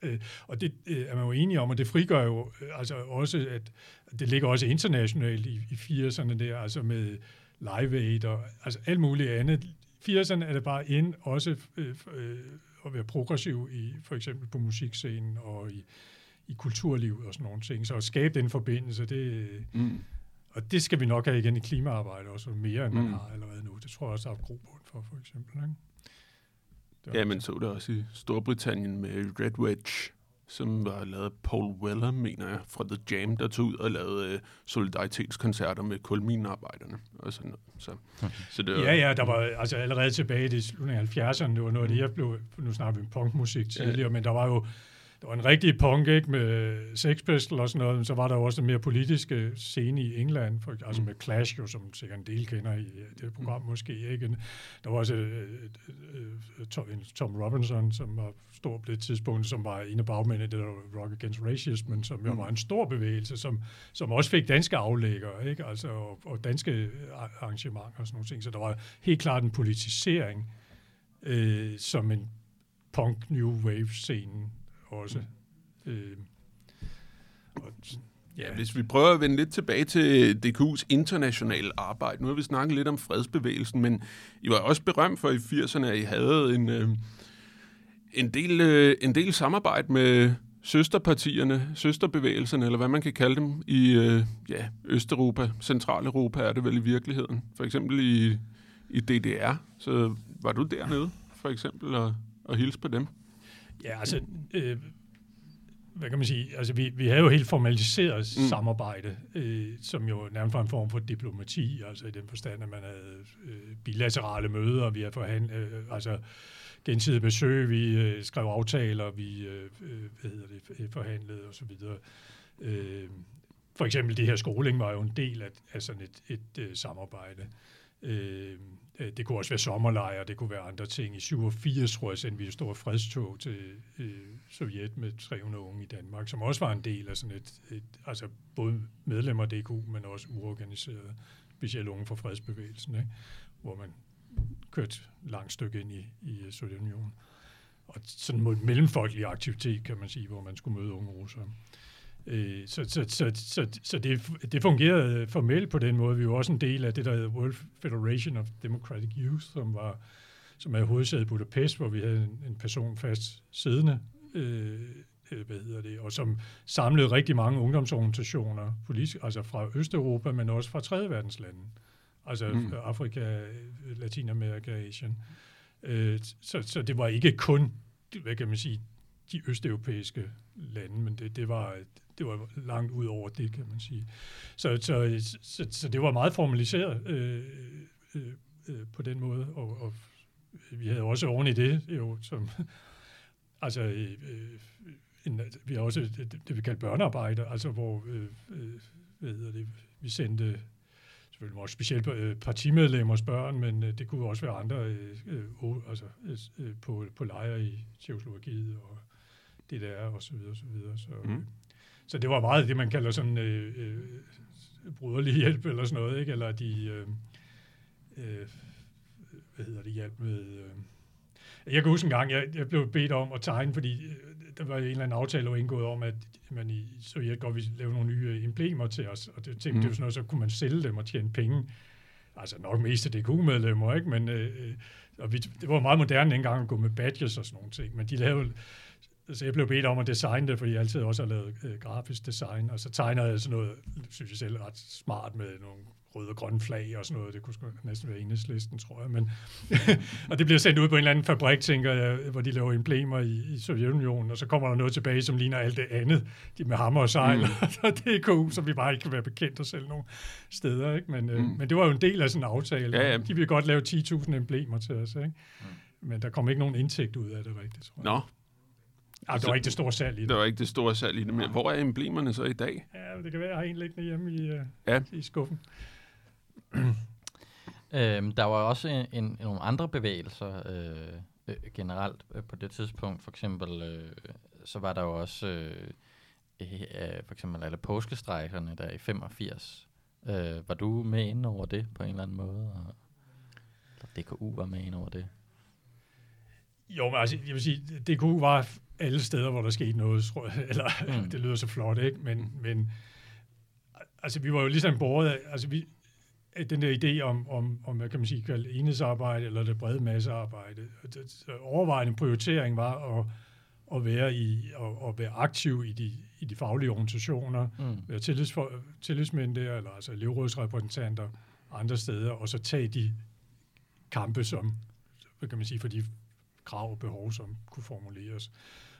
øh, og det øh, er man jo enige om, og det frigør jo øh, altså også, at det ligger også internationalt i, i 80'erne der, altså med Live Aid og altså alt muligt andet. 80'erne er det bare ind også øh, øh, at være progressiv i for eksempel på musikscenen og i, i kulturlivet og sådan nogle ting. Så at skabe den forbindelse, det, mm. Og det skal vi nok have igen i klimaarbejde også, mere end man mm. har allerede nu. Det tror jeg også, der er grobund for, for eksempel. Ikke? Ja, men så det også i Storbritannien med Red Wedge, som var lavet Paul Weller, mener jeg, fra The Jam, der tog ud og lavede uh, solidaritetskoncerter med kulminarbejderne og sådan noget. Så, okay. så det var, ja, ja, der var altså allerede tilbage i slutningen af 70'erne, det var noget af det, jeg blev, nu snakker vi om punkmusik tidligere, ja. men der var jo der var en rigtig punk, ikke, med Sex Pistols og sådan noget, men så var der også en mere politiske scene i England, for, altså med Clash, jo, som sikkert en del kender i det program måske, ikke? Der var også øh, øh, Tom, Tom Robinson, som var stor på det tidspunkt, som var en af bagmændene, det der Rock Against Racism, som jo var en stor bevægelse, som, som også fik danske aflægger, ikke? Altså, og, og danske arrangementer og sådan nogle ting. Så der var helt klart en politisering, øh, som en punk new wave scene også. Øh, og, ja. Hvis vi prøver at vende lidt tilbage til DKU's internationale arbejde. Nu har vi snakket lidt om fredsbevægelsen, men I var også berømt for i 80'erne, at I havde en, øh, en, del, øh, en del samarbejde med søsterpartierne, søsterbevægelserne, eller hvad man kan kalde dem, i øh, ja, Østeuropa, Centraleuropa er det vel i virkeligheden. For eksempel i, i DDR. Så var du dernede, for eksempel, og, og hilse på dem? Ja, altså, øh, hvad kan man sige, altså vi, vi havde jo helt formaliseret mm. samarbejde, øh, som jo nærmest var en form for diplomati, altså i den forstand, at man havde øh, bilaterale møder, vi havde forhandlet, øh, altså gensidige besøg, vi øh, skrev aftaler, vi øh, øh hvad hedder det, forhandlede osv. Øh, for eksempel det her skoling var jo en del af, af sådan et, et, øh, samarbejde. Øh, Øh, det kunne også være sommerlejre, det kunne være andre ting. I 87, tror jeg, sendte vi et stort fredstog til øh, Sovjet med 300 unge i Danmark, som også var en del af sådan et, et altså både medlemmer af DKU, men også uorganiserede, specielt unge for fredsbevægelsen, ikke? hvor man kørte langt stykke ind i, i øh, Sovjetunionen. Og sådan mod mellemfolkelig aktivitet, kan man sige, hvor man skulle møde unge russere. Øh, så så, så, så, så det, det fungerede formelt på den måde. Vi var også en del af det, der hedder World Federation of Democratic Youth, som var som er hovedsædet i Budapest, hvor vi havde en, en person fast siddende, øh, øh, hvad hedder det, og som samlede rigtig mange ungdomsorganisationer, politisk, altså fra Østeuropa, men også fra tredje verdenslande. Altså mm. Afrika, Latinamerika, Asien. Øh, så, så det var ikke kun, hvad kan man sige, de østeuropæiske lande, men det, det, var, det var langt ud over det, kan man sige. Så, så, så, så det var meget formaliseret øh, øh, øh, på den måde, og, og vi havde også oven i det, jo, som, altså, øh, øh en, vi har også det, det vi kalder børnearbejde, altså hvor, øh, øh, hvad hedder det, vi sendte selvfølgelig også specielt øh, partimedlemmers børn, men øh, det kunne også være andre øh, øh, altså, øh, øh, på, på lejre i Tjekoslovakiet og det der og så videre, og så videre. Så, mm så det var meget det, man kalder sådan øh, øh, bruderlig hjælp eller sådan noget, ikke? Eller de, øh, øh, hvad hedder det, hjælp med... Øh, jeg kan huske en gang, jeg, jeg blev bedt om at tegne, fordi øh, der var en eller anden aftale, der indgået om, at man i Sovjet godt ville lave nogle nye emblemer til os, og det tænkte mm. det var sådan noget, så kunne man sælge dem og tjene penge. Altså nok mest til DKU-medlemmer, ikke? Men øh, øh, og vi, det var meget moderne engang at gå med badges og sådan nogle ting, men de lavede så jeg blev bedt om at designe det, fordi jeg altid også har lavet øh, grafisk design, og så tegner jeg sådan noget, synes jeg selv, ret smart med nogle røde og grønne flag og sådan noget. Det kunne næsten være enhedslisten, tror jeg. Men og det bliver sendt ud på en eller anden fabrik, tænker jeg, hvor de laver emblemer i, i Sovjetunionen, og så kommer der noget tilbage, som ligner alt det andet. De med hammer og sejl, mm. og det er cool, så vi bare ikke kan være bekendt os selv nogle steder. Ikke? Men, øh, mm. men det var jo en del af sådan en aftale. Ja, ja. De ville godt lave 10.000 emblemer til os. Ikke? Mm. Men der kom ikke nogen indtægt ud af det rigtigt, tror jeg. Nå, Ja, det var ikke det store salg i det. Det var ikke det store salg i det, men hvor er emblemerne så i dag? Ja, det kan være, jeg har en liggende hjemme i, uh, ja. i skuffen. øhm, der var også en, en, nogle andre bevægelser øh, øh, generelt øh, på det tidspunkt. For eksempel, øh, så var der jo også øh, øh, for eksempel alle påskestrækkerne der i 85. Øh, var du med ind over det på en eller anden måde? Og, eller DKU var med ind over det? Jo, men altså, jeg vil sige, DKU var alle steder, hvor der skete noget, tror jeg, eller mm. det lyder så flot, ikke? Men, men altså, vi var jo ligesom båret altså vi, den der idé om, om, om hvad kan man sige, enhedsarbejde eller det brede massearbejde. Overvejende prioritering var at, at være i at, at være aktiv i de, i de faglige organisationer, mm. være tillidsfor, tillidsmænd der, eller altså elevrådsrepræsentanter andre steder, og så tage de kampe, som, hvad kan man sige, for de krav og behov, som kunne formuleres.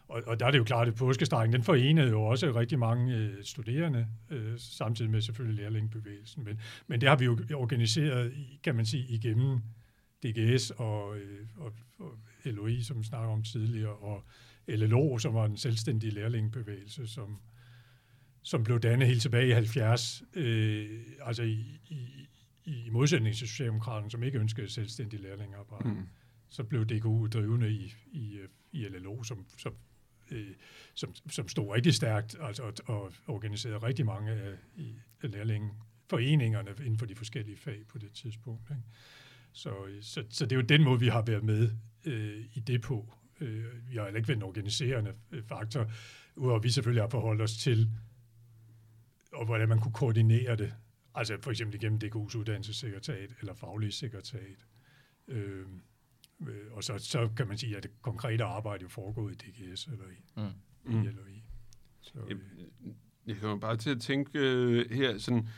Og, og der er det jo klart, at påskestrækken, den forenede jo også rigtig mange øh, studerende, øh, samtidig med selvfølgelig lærlingbevægelsen. Men, men det har vi jo organiseret, kan man sige, igennem DGS og, øh, og, og LOI, som vi snakker om tidligere, og LLO, som var en selvstændig lærlingbevægelse, som, som blev dannet helt tilbage i 70, øh, altså i, i, i modsætning til Socialdemokraterne, som ikke ønskede selvstændig lærlingearbejde. Mm. Så blev DKU drivende i, i, i LLO, som, som, øh, som, som stod rigtig stærkt altså, og, og organiserede rigtig mange af, i, lærlinge foreningerne inden for de forskellige fag på det tidspunkt. Ikke? Så, øh, så, så det er jo den måde, vi har været med øh, i det på. Øh, vi har heller ikke været en organiserende øh, faktor, udover vi selvfølgelig har forholdt os til, og hvordan man kunne koordinere det. Altså for eksempel igennem DKU's uddannelsessekretariat eller faglige sekretariat. Øh, og så, så kan man sige, at det konkrete arbejde jo foregår i DGS eller i, mm. i LOI. Så, øh. Jeg kommer bare til at tænke øh, her, sådan,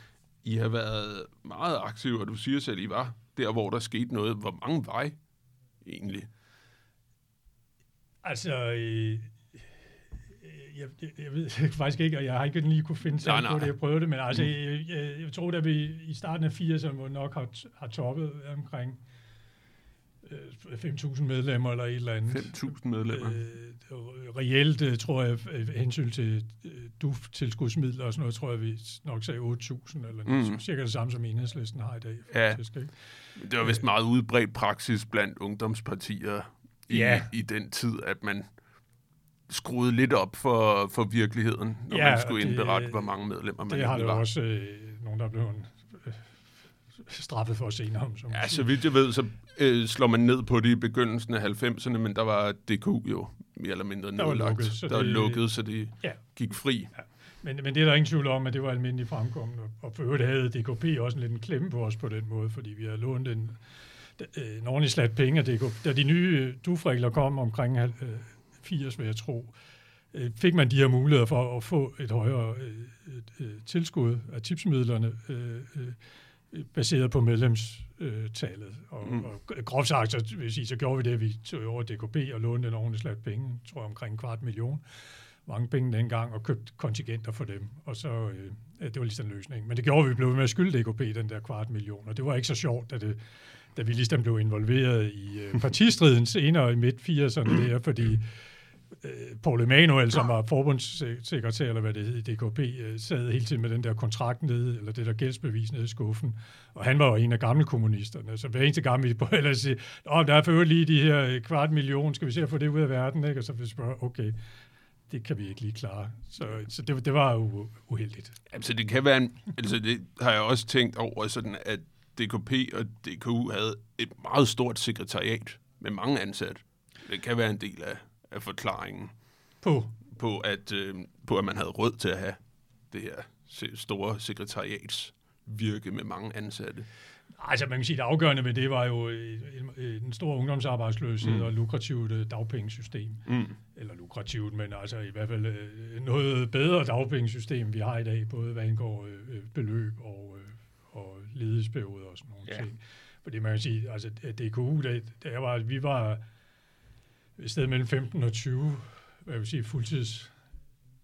I har været meget aktive, og du siger selv, I var der, hvor der skete noget. Hvor mange vej egentlig? Altså, øh, jeg, jeg, jeg ved faktisk ikke, og jeg har ikke lige kunne finde sig på det, jeg prøvede det, men altså, mm. jeg, jeg, jeg tror, at vi i starten af 80'erne nok har, har toppet omkring 5.000 øh, medlemmer eller et eller andet. 5.000 medlemmer. Øh, reelt øh, tror jeg, øh, hensyn til DUF-tilskudsmidler og sådan noget, tror jeg, vi nok sagde 8.000, eller mm. cirka det samme, som enhedslisten har i dag. Faktisk, ja. Ikke? Det var vist meget udbredt praksis blandt ungdomspartier i, ja. i den tid, at man skruede lidt op for, for virkeligheden, når ja, man skulle det, indberette, hvor mange medlemmer man Det har det også øh, nogen, der er øh, straffet for senere. Som ja, så vidt jeg ved, så øh, slår man ned på det i begyndelsen af 90'erne, men der var DQ jo mere eller mindre nedlagt. Der var lukket, så, der var lukket, så det ja. gik fri. Ja. Men, men det er der ingen tvivl om, at det var almindelig fremkommende. Og for øvrigt havde DKP også en lidt en klemme på os på den måde, fordi vi har lånt en, en ordentlig slat penge af DKP. Da de nye DUF-regler kom omkring 80, vil jeg tro, øh, fik man de her muligheder for at få et højere øh, tilskud af tipsmidlerne øh, baseret på medlemstallet. Og, mm. og groft sagt, så, vil sige, så gjorde vi det, at vi tog over DKB og lånte en ordentlig slat penge, tror jeg omkring en kvart million. Mange penge dengang, og købte kontingenter for dem. Og så, øh, det var ligesom løsning. Men det gjorde vi, vi blev med at skylde DKB den der kvart million, og det var ikke så sjovt, da, det, da vi ligesom blev involveret i øh, partistriden senere i midt-80'erne der, fordi Paul Emanuel, som var forbundssekretær, eller hvad det hed i DKP, øh, sad hele tiden med den der kontrakt nede, eller det der gældsbevis nede i skuffen. Og han var jo en af gamle kommunisterne, så hver eneste gang vi på ellers sige, åh, der er for lige de her øh, kvart million, skal vi se at få det ud af verden, ikke? Og så vi spørge, okay, det kan vi ikke lige klare. Så, så det, det var jo uheldigt. Altså det kan være, en, altså det har jeg også tænkt over, sådan at DKP og DKU havde et meget stort sekretariat med mange ansatte. Det kan være en del af af forklaringen på, på, at, øh, på, at man havde råd til at have det her store sekretariats virke med mange ansatte. Altså, man kan sige, at det afgørende ved det var jo en stor ungdomsarbejdsløshed mm. og lukrativt øh, dagpengesystem. Mm. Eller lukrativt, men altså i hvert fald øh, noget bedre dagpengesystem, vi har i dag, både hvad angår øh, beløb og, og ledighedsperioder og sådan nogle ja. ting. Fordi man kan sige, altså DKU, der, der var, vi var et sted mellem 15 og 20, hvad vil sige, fuldtids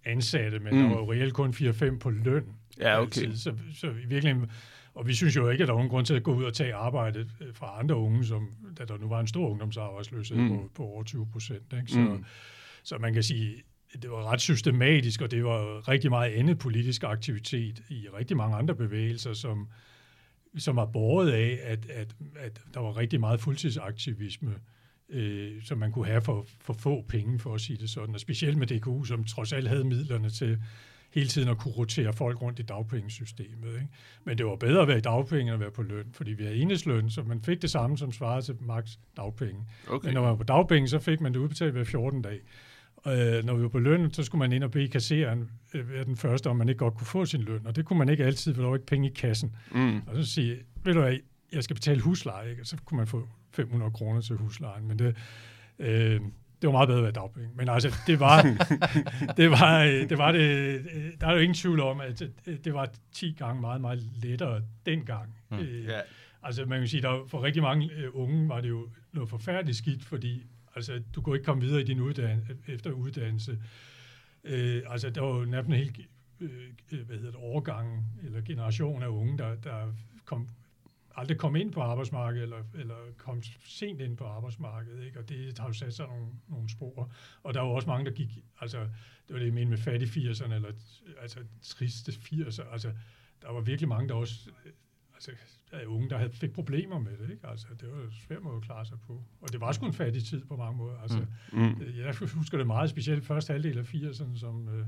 ansatte, men mm. der var jo reelt kun 4-5 på løn. Ja, okay. Altid. Så, så i virkeligheden, og vi synes jo ikke, at der er nogen grund til at gå ud og tage arbejde øh, fra andre unge, som, da der nu var en stor ungdomsarbejdsløshed mm. på, på over 20 procent. Så, mm. så man kan sige, det var ret systematisk, og det var rigtig meget andet politisk aktivitet i rigtig mange andre bevægelser, som, som var båret af, at, at, at der var rigtig meget fuldtidsaktivisme øh, som man kunne have for, for få penge, for at sige det sådan. Og specielt med DKU, som trods alt havde midlerne til hele tiden at kunne rotere folk rundt i dagpengesystemet. Ikke? Men det var bedre at være i dagpenge end at være på løn, fordi vi havde enhedsløn, så man fik det samme, som svarede til max dagpenge. Okay. Men når man var på dagpenge, så fik man det udbetalt hver 14 dag. Øh, når vi var på løn, så skulle man ind og bede kasseren øh, den første, om man ikke godt kunne få sin løn. Og det kunne man ikke altid, for der var ikke penge i kassen. Mm. Og så sige, ved du hvad, jeg skal betale husleje, ikke? og så kunne man få 500 kroner til huslejen, men det, øh, det var meget bedre at være dagpenge. Men altså, det var, det var, det var det, der er jo ingen tvivl om, at det var 10 gange meget, meget lettere dengang. Mm. Øh, yeah. Altså, man kan sige, der for rigtig mange øh, unge var det jo noget forfærdeligt skidt, fordi altså, du kunne ikke komme videre i din uddannelse, efter uddannelse. Øh, altså, der var jo nærmest en helt øh, hvad hedder det, overgang eller generation af unge, der, der kom aldrig kom ind på arbejdsmarkedet, eller, eller kom sent ind på arbejdsmarkedet, ikke? og det har jo sat sig nogle, nogle spor. Og der var også mange, der gik, altså, det var det, jeg mente med fattig 80'erne, eller altså triste 80'er, altså, der var virkelig mange, der også, altså, der er unge, der havde, fik problemer med det, ikke? Altså, det var en svær måde at klare sig på. Og det var sgu en fattig tid på mange måder. Altså, mm. Jeg husker det meget specielt første halvdel af 80'erne, som, øh,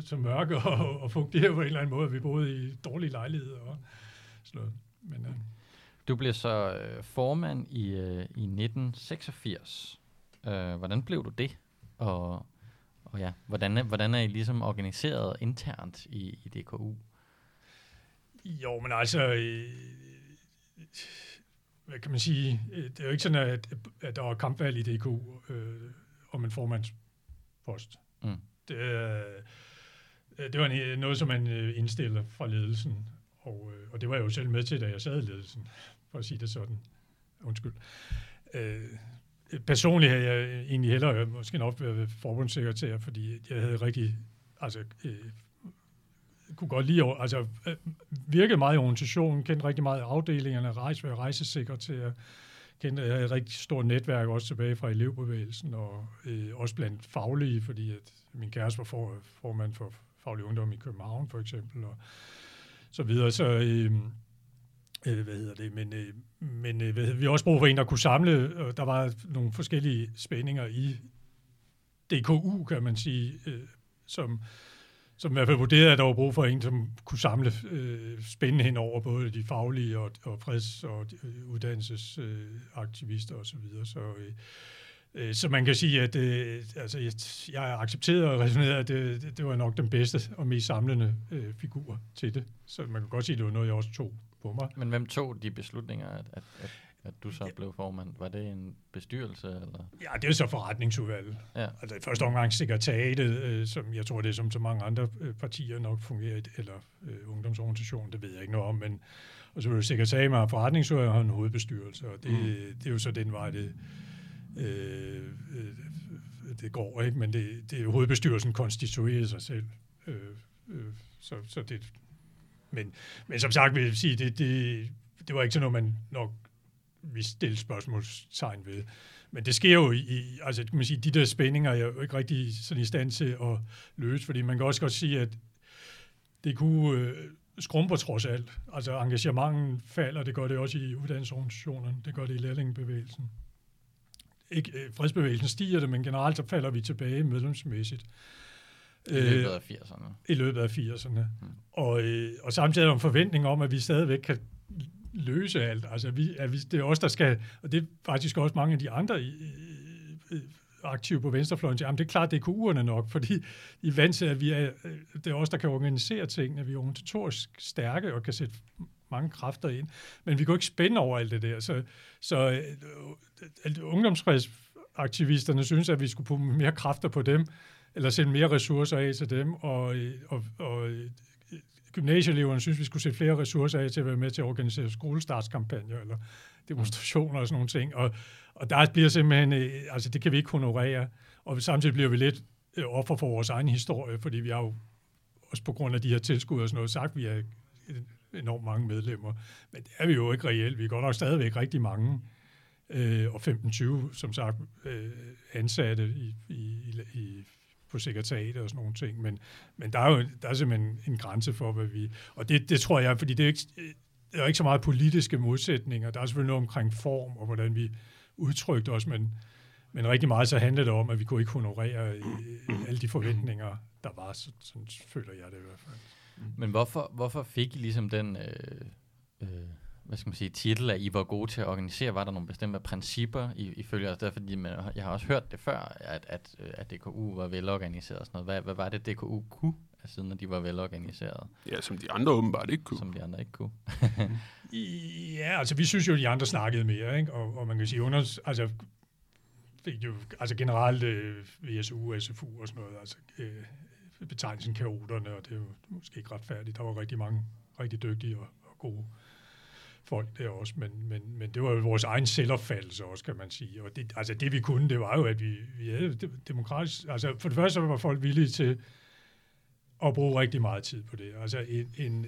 som mørke og, og fugtighed på en eller anden måde. Vi boede i dårlige lejligheder og sådan noget. Men, øh. Du blev så øh, formand i, øh, i 1986. Øh, hvordan blev du det? Og, og ja, hvordan, hvordan er I ligesom organiseret internt i, i DKU? Jo, men altså, øh, hvad kan man sige, det er jo ikke sådan, at, at der var kampvalg i DKU øh, om en formandspost. Mm. Det, øh, det var en, noget, som man øh, indstiller fra ledelsen, og, øh, og det var jeg jo selv med til, da jeg sad i ledelsen, for at sige det sådan. Undskyld. Øh, personligt havde jeg egentlig hellere måske nok været forbundssekretær, fordi jeg havde rigtig, altså, øh, kunne godt lide, altså øh, virkede meget i organisationen, kendte rigtig meget af afdelingerne, rejse, være rejsesekretær, kendte, jeg havde et rigtig stort netværk også tilbage fra elevbevægelsen, og øh, også blandt faglige, fordi at min kæreste var for, formand for faglig ungdom i København, for eksempel, og så videre. Så, øh, øh, hvad hedder det, men, øh, men øh, hvad, vi har også brug for en, der kunne samle, og der var nogle forskellige spændinger i DKU, kan man sige, øh, som, som i hvert fald vurderede, at der var brug for en, som kunne samle øh, spændende hen over både de faglige og, og freds- og øh, uddannelsesaktivister øh, osv. Så, videre. så Øh, så man kan sige, at øh, altså, jeg, jeg har accepteret og resoneret, at det, det, det var nok den bedste og mest samlende øh, figur til det. Så man kan godt sige, at det var noget, jeg også tog på mig. Men hvem tog de beslutninger, at, at, at, at du så blev formand? Var det en bestyrelse? Eller? Ja, det er så forretningsudvalget. Ja. Altså i første omgang sekretariatet, øh, som jeg tror, det er som så mange andre øh, partier nok fungerer, eller øh, ungdomsorganisationen, det ved jeg ikke noget om, men og så er det sekretariat med forretningsudvalget og en hovedbestyrelse, og det, mm. det er jo så den vej, det, Øh, øh, det går, ikke? men det, det er hovedbestyrelsen konstitueret sig selv. Øh, øh, så, så det, men, men som sagt vil jeg sige, det, det, det var ikke sådan noget, man nok vi stille spørgsmålstegn ved. Men det sker jo i, altså kan man sige, de der spændinger er jo ikke rigtig sådan i stand til at løse, fordi man kan også godt sige, at det kunne øh, skrumper trods alt. Altså engagementen falder, det gør det også i uddannelsesorganisationerne, det gør det i lærlingebevægelsen ikke, øh, fredsbevægelsen stiger det, men generelt så falder vi tilbage medlemsmæssigt. I løbet af 80'erne. I løbet af 80'erne. Hmm. Og, øh, og samtidig er der en forventning om, at vi stadigvæk kan løse alt. Altså, vi, at vi, det er os, der skal, og det er faktisk også mange af de andre i, i, aktive på venstrefløjen, jamen det er klart, det er KU'erne nok, fordi er vant til, at vi er, det er os, der kan organisere ting, at vi er organisatorisk stærke og kan sætte mange kræfter ind. Men vi kunne ikke spænde over alt det der. Så, så øh, ungdomsaktivisterne synes, at vi skulle putte mere kræfter på dem, eller sende mere ressourcer af til dem, og, øh, og, og øh, gymnasieeleverne synes, vi skulle sætte flere ressourcer af til at være med til at organisere skolestartskampagner eller demonstrationer og sådan nogle ting. Og, og der bliver simpelthen, øh, altså det kan vi ikke honorere, og samtidig bliver vi lidt øh, offer for vores egen historie, fordi vi har jo også på grund af de her tilskud og sådan noget sagt, vi er enormt mange medlemmer. Men det er vi jo ikke reelt. Vi er godt nok stadigvæk rigtig mange. Øh, og 15-20, som sagt, øh, ansatte i, i, i, på sekretariatet og sådan nogle ting. Men, men der er jo der er simpelthen en grænse for, hvad vi... Og det, det tror jeg, fordi det er ikke, der er ikke så meget politiske modsætninger. Der er selvfølgelig noget omkring form og hvordan vi udtrykte os, men, men rigtig meget så handlede det om, at vi kunne ikke honorere øh, alle de forventninger, der var. Så, sådan føler jeg det i hvert fald. Mm. Men hvorfor, hvorfor fik I ligesom den, øh, øh, hvad skal man sige, titel, at I var gode til at organisere? Var der nogle bestemte principper, I, I følger os der? Fordi man, jeg har også hørt det før, at, at, øh, at DKU var velorganiseret og sådan noget. Hvad, hvad var det, DKU kunne, altså, når de var velorganiseret? Ja, som de andre åbenbart ikke kunne. Som de andre ikke kunne. ja, altså vi synes jo, at de andre snakkede mere, ikke? Og, og man kan sige, under, altså fik jo, altså generelt øh, VSU, SFU og sådan noget, altså øh, betegnelsen kaoterne, og det er jo måske ikke retfærdigt. Der var rigtig mange rigtig dygtige og, og gode folk der også, men, men, men det var jo vores egen selvopfattelse også, kan man sige. Og det, altså det vi kunne, det var jo, at vi, vi havde demokratisk... Altså for det første var folk villige til at bruge rigtig meget tid på det. Altså en, en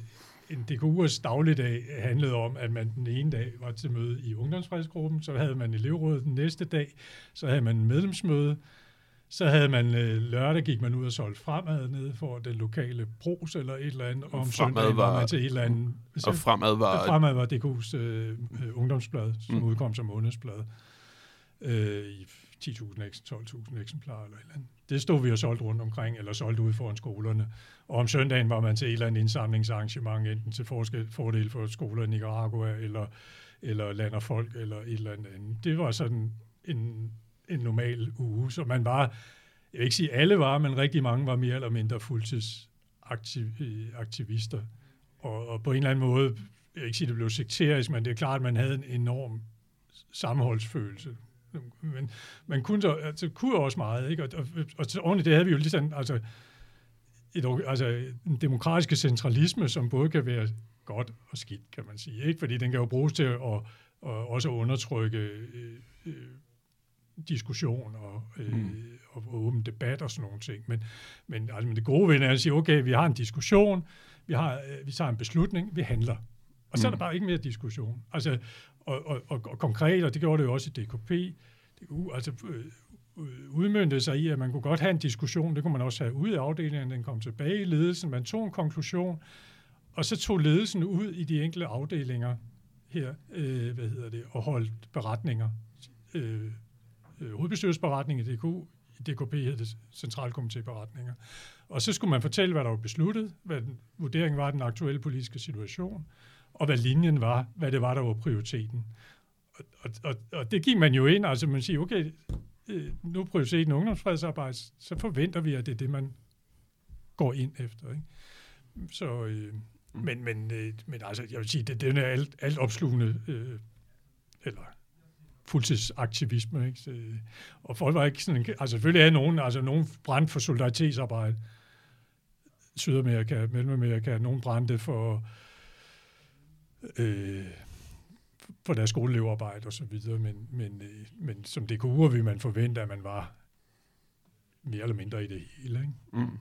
en DKU'ers dagligdag handlede om, at man den ene dag var til møde i ungdomsfredsgruppen, så havde man elevrådet den næste dag, så havde man medlemsmøde, så havde man øh, lørdag gik man ud og solgte fremad nede for den lokale bros eller et eller andet, og om søndagen var, var man til et eller andet. Og fremad var... Fremad var DKU's øh, øh, ungdomsblad, som mm. udkom som månedsblad øh, i 10.000, 12.000 eksemplarer eller et eller andet. Det stod vi og solgte rundt omkring, eller solgte ud foran skolerne. Og om søndagen var man til et eller andet indsamlingsarrangement, enten til forskel, fordel for skoler i Nicaragua, eller, eller land og folk, eller et eller andet. Det var sådan en, en normal uge, så man var, jeg vil ikke sige alle var, men rigtig mange var mere eller mindre fuldtidsaktivister. Øh, og, og på en eller anden måde, jeg vil ikke sige, det blev sekterisk, men det er klart, at man havde en enorm sammenholdsfølelse men man kunne, så, altså, kunne også meget, ikke? Og, og, og, og det havde vi jo ligesom, sådan, altså, et, altså en demokratiske centralisme, som både kan være godt og skidt, kan man sige, ikke? Fordi den kan jo bruges til at, at, at også undertrykke øh, øh, diskussion og, øh, mm. og, og åben debat og sådan nogle ting. Men, men, altså, men det gode ved det er at sige, okay, vi har en diskussion, vi, har, øh, vi tager en beslutning, vi handler. Og så mm. er der mm. bare ikke mere diskussion. Altså, og, og, og, og konkret, og det gjorde det jo også i DKP, det, altså, øh, udmyndte sig i, at man kunne godt have en diskussion, det kunne man også have ud af afdelingen, den kom tilbage i ledelsen, man tog en konklusion, og så tog ledelsen ud i de enkelte afdelinger her, øh, hvad hedder det, og holdt beretninger. Øh, øh, hovedbestyrelsesberetning i DK, i DKP hed det centralkomitéberetninger. Og så skulle man fortælle, hvad der var besluttet, hvad den, vurderingen var af den aktuelle politiske situation, og hvad linjen var, hvad det var, der var prioriteten. Og, og, og, og det gik man jo ind, altså man siger, okay, øh, nu prioriteten ungdomsfredsarbejde, så forventer vi, at det er det, man går ind efter. Ikke? Så, øh, men, men, øh, men altså, jeg vil sige, det, det er alt, alt opslugende, øh, eller fuldtidsaktivisme. Ikke? Så, øh, og folk var ikke sådan, altså selvfølgelig er nogen, altså nogen brændt for solidaritetsarbejde, Sydamerika, Mellemamerika, nogen brændte for øh, for deres skoleelevarbejde og så videre, men, men, øh, men som DKU'er vil man forvente, at man var mere eller mindre i det hele. Ikke? Mm.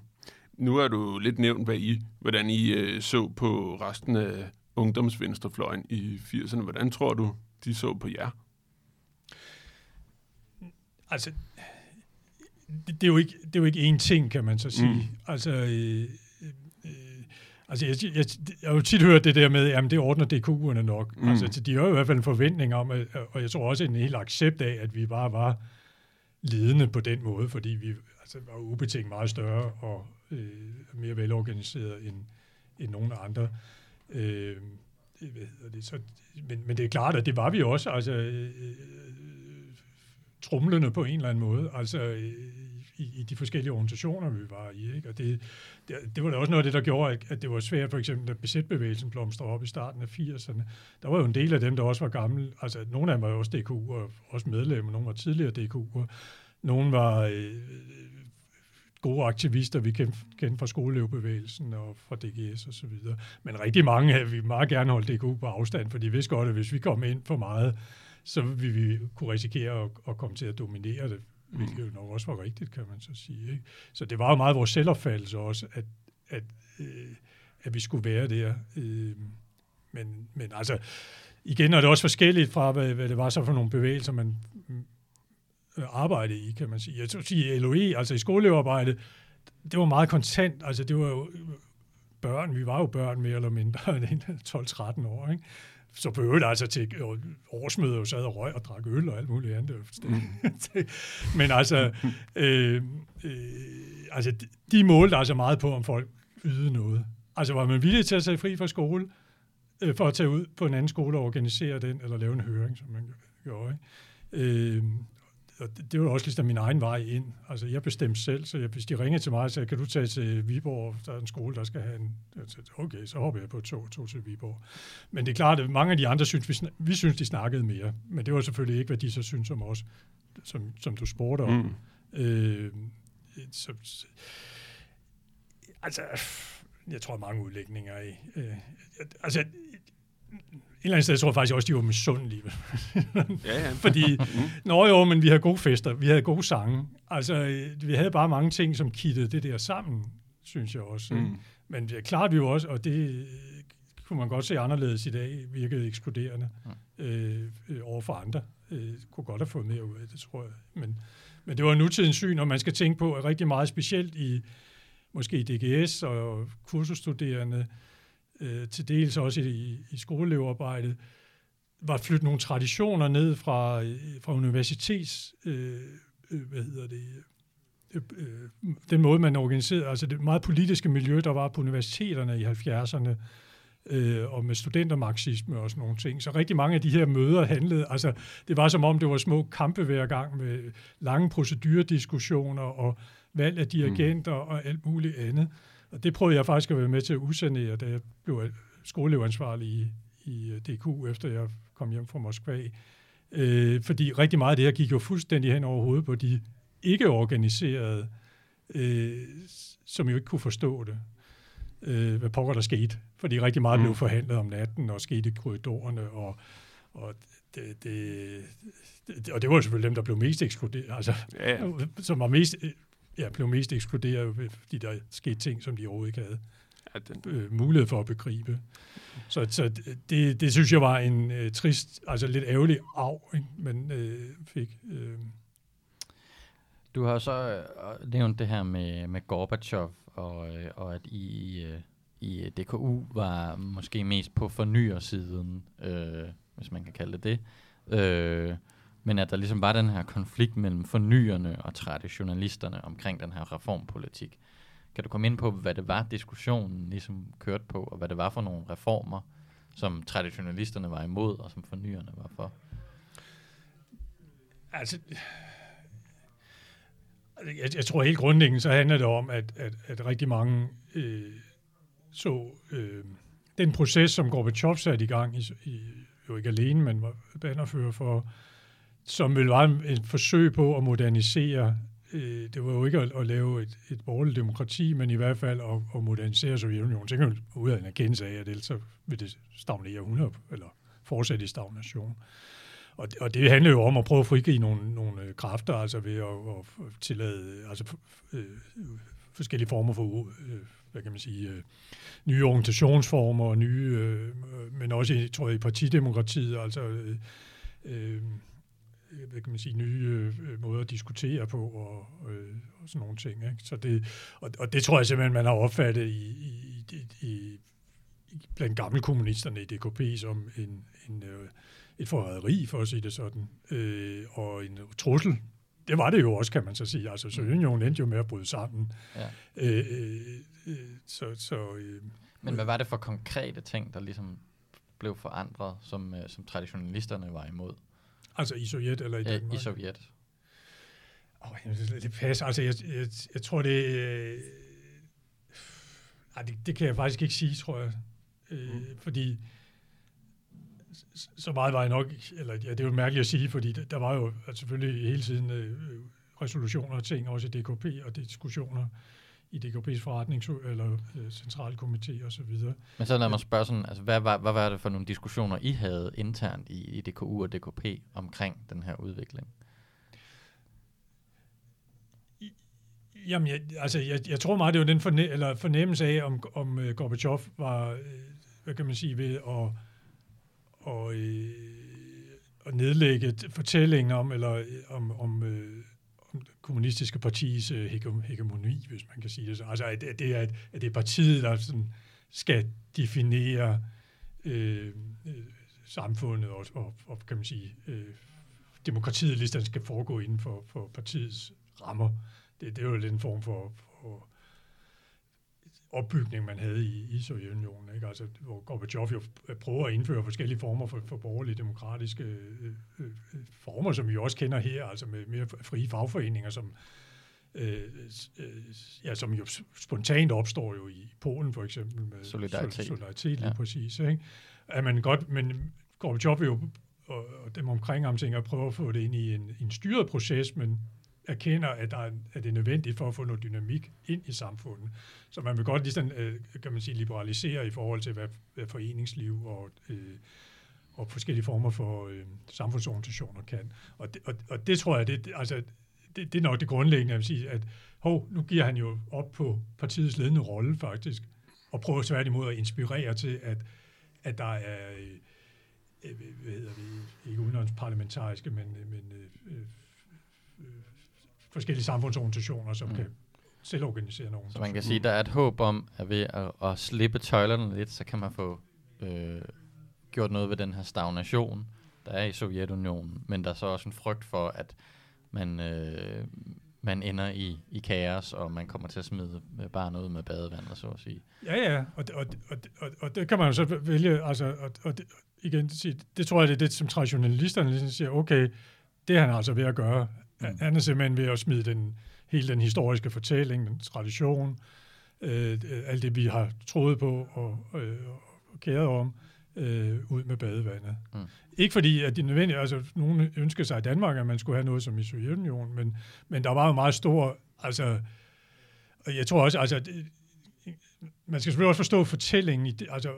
Nu er du lidt nævnt, hvad I, hvordan I øh, så på resten af ungdomsvenstrefløjen i 80'erne. Hvordan tror du, de så på jer? Altså, det, det, er jo ikke, det er jo ikke én ting, kan man så sige. Mm. Altså, øh, Altså, jeg, jeg, jeg har jo tit hørt det der med, at det ordner DKU'erne nok. Mm. Altså, de har jo i hvert fald en forventning om, at, og jeg tror også en hel accept af, at vi bare var ledende på den måde, fordi vi altså, var ubetinget meget større og øh, mere velorganiseret end, end nogen andre. Øh, hvad hedder det? Så, men, men det er klart, at det var vi også. Altså, øh, trumlende på en eller anden måde. Altså, i, i de forskellige organisationer, vi var i. Ikke? Og det, det, det var da også noget af det, der gjorde, at, det var svært, for eksempel, da besætbevægelsen blomstrede op i starten af 80'erne. Der var jo en del af dem, der også var gamle. Altså, nogle af dem var jo også DKU, og også medlemmer. Nogle var tidligere DKU'er. Nogle var øh, gode aktivister, vi kendte, kendte fra skolelevbevægelsen og fra DGS og så videre. Men rigtig mange af vi meget gerne holdt DKU på afstand, for de vidste godt, at hvis vi kom ind for meget, så vil vi kunne risikere at, at komme til at dominere det hvilket jo nok også var rigtigt, kan man så sige. Ikke? Så det var jo meget vores selvopfattelse også, at, at, øh, at vi skulle være der. Øh, men, men altså, igen er det også forskelligt fra, hvad, hvad det var så for nogle bevægelser, man øh, arbejdede i, kan man sige. Jeg tror sige, LOE, altså i skolearbejdet, det var meget kontant. Altså, det var jo øh, børn, vi var jo børn mere eller mindre 12-13 år, ikke? Så på øl altså til årsmøder jo sad og røg og drak øl og alt muligt andet. Mm. Men altså, øh, øh, altså, de målte altså meget på, om folk ydede noget. Altså var man villig til at tage fri fra skole, øh, for at tage ud på en anden skole og organisere den, eller lave en høring, som man gjorde. Ikke? Øh, og det, det var også ligesom min egen vej ind. Altså, jeg bestemte selv, så jeg, hvis de ringede til mig og sagde, kan du tage til Viborg, der er en skole, der skal have en... Okay, så hopper jeg på et tog, tog til Viborg. Men det er klart, at mange af de andre synes, vi, vi synes, de snakkede mere. Men det var selvfølgelig ikke, hvad de så synes om os, som, som du spurgte om. Mm. Øh, så, altså, jeg tror, mange udlægninger i... Øh, altså, eller andet sted tror jeg faktisk også, de var misundelige. ja, ja. Fordi, mm. nå jo, men vi havde gode fester, vi havde gode sange. Altså, vi havde bare mange ting, som kittede det der sammen, synes jeg også. Mm. Men det er klart, vi jo også, og det kunne man godt se anderledes i dag, virkede ekskluderende øh, øh, over for andre. Øh, kunne godt have fået mere ud af det, tror jeg. Men, men det var nutidens syn, og man skal tænke på, at rigtig meget specielt i måske i DGS og kursusstuderende, øh, Øh, til dels også i, i skoleelevarbejdet, var flyttet nogle traditioner ned fra, øh, fra universitets, øh, øh, hvad hedder det, øh, øh, den måde, man organiserede, altså det meget politiske miljø, der var på universiteterne i 70'erne, øh, og med studentermarxisme og sådan nogle ting. Så rigtig mange af de her møder handlede, altså det var som om, det var små kampe hver gang med lange procedurediskussioner og valg af dirigenter mm. og alt muligt andet. Og det prøvede jeg faktisk at være med til at usanere, da jeg blev skoleelevansvarlig i, i øh, DQ, efter jeg kom hjem fra Moskva. Øh, fordi rigtig meget af det her gik jo fuldstændig hen over hovedet på de ikke organiserede, øh, som jo ikke kunne forstå det, øh, hvad pokker der skete. Fordi rigtig meget mm. blev forhandlet om natten og skete i korridorerne, og, og det, det, det, og det var selvfølgelig dem, der blev mest ekskluderet, altså, ja. som var mest, ja, blev mest ekskluderet, fordi der skete ting, som de overhovedet ikke havde ja, den... øh, mulighed for at begribe. Så, så det, det synes jeg var en øh, trist, altså lidt ærgerlig arv, ikke? man øh, fik. Øh. Du har så øh, nævnt det her med, med Gorbachev, og, øh, og at I, øh, i DKU var måske mest på fornyersiden, øh, hvis man kan kalde det det. Øh, men at der ligesom var den her konflikt mellem fornyerne og traditionalisterne omkring den her reformpolitik. Kan du komme ind på, hvad det var, diskussionen ligesom kørte på, og hvad det var for nogle reformer, som traditionalisterne var imod, og som fornyerne var for? Altså, jeg, jeg tror helt grundlæggende, så handler det om, at, at, at rigtig mange øh, så øh, den proces, som Gorbachev satte i gang, i, i, jo ikke alene, men var bannerfører for, som vil være et forsøg på at modernisere øh, det var jo ikke at, at lave et, et borgerligt demokrati, men i hvert fald at, at modernisere Sovjetunionen. Så kan ud af en erkendelse af, at ellers så vil det stagnere 100, eller fortsætte i stagnation. Og, og det handler jo om at prøve at frigive nogle, nogle øh, kræfter, altså ved at, at tillade altså, øh, forskellige former for, øh, hvad kan man sige, øh, nye organisationsformer, og nye, øh, men også, tror jeg, i partidemokratiet, altså øh, øh, hvad kan man sige, nye øh, måder at diskutere på og, øh, og sådan nogle ting. Ikke? Så det, og, og det tror jeg simpelthen, man har opfattet i, i, i, i blandt gamle kommunisterne i DKP som en, en, øh, et forræderi, for at sige det sådan, øh, og en trussel. Det var det jo også, kan man så sige. Altså, Sovjetunionen endte jo med at bryde sammen. Ja. Øh, øh, øh, så, så, øh, Men hvad var det for konkrete ting, der ligesom blev forandret, som, øh, som traditionalisterne var imod? Altså i Sovjet eller i Danmark? Ja, i Sovjet. Oh, det passer. Altså, jeg, jeg, jeg tror, det... Øh, det, det kan jeg faktisk ikke sige, tror jeg. Øh, mm. Fordi så meget var jeg nok... Eller ja, det er jo mærkeligt at sige, fordi der var jo altså, selvfølgelig hele tiden øh, resolutioner og ting, også i DKP og diskussioner i DKP's forretnings- eller øh, centralkomité og så videre. Men så lad mig spørge sådan, altså, hvad, var, hvad var det for nogle diskussioner, I havde internt i, i DKU og DKP omkring den her udvikling? Jamen, jeg, altså, jeg, jeg tror meget, det var den forne, eller fornemmelse af, om, om uh, Gorbachev var, uh, hvad kan man sige, ved at, og, uh, at nedlægge fortællingen om, eller om, om uh, kommunistiske partis øh, hegemoni, hvis man kan sige det så. Altså, at, at, det, er, at det er partiet, der sådan skal definere øh, øh, samfundet og, og, og, kan man sige, øh, demokratiet, hvis skal foregå inden for, for partiets rammer. Det, det er jo lidt en form for opbygning, man havde i, i Sovjetunionen. Ikke? Altså, hvor Gorbachev jo prøver at indføre forskellige former for, for borgerlige demokratiske øh, øh, former, som vi også kender her, altså med mere frie fagforeninger, som, øh, øh, ja, som jo spontant opstår jo i Polen for eksempel med solidaritet, solidaritet lige ja. præcis. Ikke? At man godt, men Gorbachev jo og, og dem omkring ham tænker at prøve at få det ind i en, en styret proces, men erkender, at, der er, at det er nødvendigt for at få noget dynamik ind i samfundet. Så man vil godt ligesom, øh, kan man sige, liberalisere i forhold til, hvad, hvad foreningsliv og, øh, og forskellige former for øh, samfundsorganisationer kan. Og det, og, og det tror jeg, det, altså, det, det er nok det grundlæggende, at sige, at hov, nu giver han jo op på partiets ledende rolle faktisk, og prøver tværtimod at inspirere til, at, at der er, øh, øh hvad hedder det, ikke udenlandsparlamentariske, men, øh, men øh, øh, øh forskellige samfundsorganisationer, som mm. kan selvorganisere nogen. Så man kan sige, at der er et håb om, at ved at, at slippe tøjlerne lidt, så kan man få øh, gjort noget ved den her stagnation, der er i Sovjetunionen. Men der er så også en frygt for, at man, øh, man ender i, i kaos, og man kommer til at smide bare noget med badevandet, så at sige. Ja, ja, og, og, og, og, og det kan man jo så vælge, altså, og, og det, igen, det tror jeg, det er det, som traditionalisterne ligesom siger, okay, det er han altså ved at gøre. Mm. Han er simpelthen ved at smide den, hele den historiske fortælling, den tradition, øh, alt det, vi har troet på og, øh, og kæret om, øh, ud med badevandet. Mm. Ikke fordi, at det nødvendigt, altså nogen ønsker sig i Danmark, at man skulle have noget som i Sovjetunionen, men, men der var jo meget stor, altså, og jeg tror også, altså, det, man skal selvfølgelig også forstå fortællingen. I det, altså,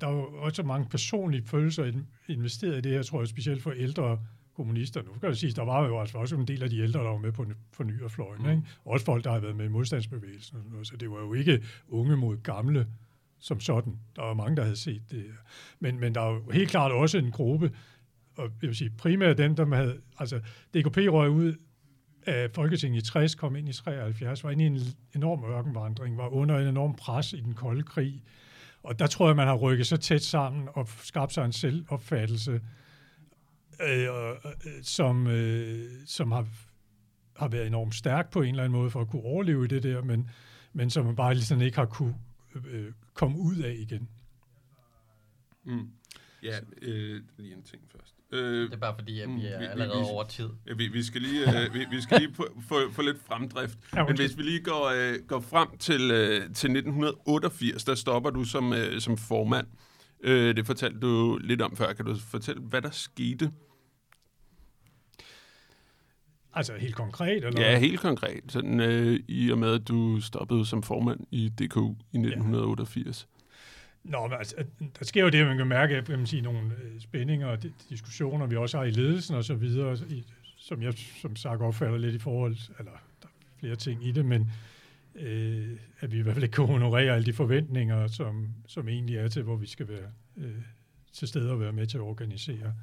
der er jo også mange personlige følelser investeret i det her, tror jeg, specielt for ældre kommunister. Nu kan jeg sige, der var jo altså også en del af de ældre, der var med på fornyerfløjen. Mm. Ikke? Også folk, der har været med i modstandsbevægelsen. Og sådan noget, så det var jo ikke unge mod gamle som sådan. Der var mange, der havde set det. Men, men der er jo helt klart også en gruppe, og jeg vil sige primært dem, der havde, altså DKP røg ud af Folketinget i 60, kom ind i 73, var inde i en enorm ørkenvandring, var under en enorm pres i den kolde krig. Og der tror jeg, man har rykket så tæt sammen og skabt sig en selvopfattelse, øh, som, øh, som har, har været enormt stærk på en eller anden måde for at kunne overleve i det der, men, men som man bare l'éten ikke har kunne øh, komme ud af igen. Mm. Ja, øh, lige en ting først. Øh, det er bare fordi, at vi er vi, allerede vi, over tid. Ja, vi, vi skal lige, øh, vi, vi skal lige få, få lidt fremdrift. Ja, Men hvis vi lige går, øh, går frem til, øh, til 1988, der stopper du som, øh, som formand. Øh, det fortalte du lidt om før. Kan du fortælle, hvad der skete? Altså helt konkret? Eller? Ja, helt konkret. Sådan, øh, I og med, at du stoppede som formand i DKU i 1988. Ja. Nå, men altså, der sker jo det, at man kan mærke, at man sige, nogle øh, spændinger og diskussioner, vi også har i ledelsen og så videre, som jeg som sagt opfatter lidt i forhold, eller der er flere ting i det, men øh, at vi i hvert fald ikke kan honorere alle de forventninger, som, som egentlig er til, hvor vi skal være øh, til stede og være med til at organisere.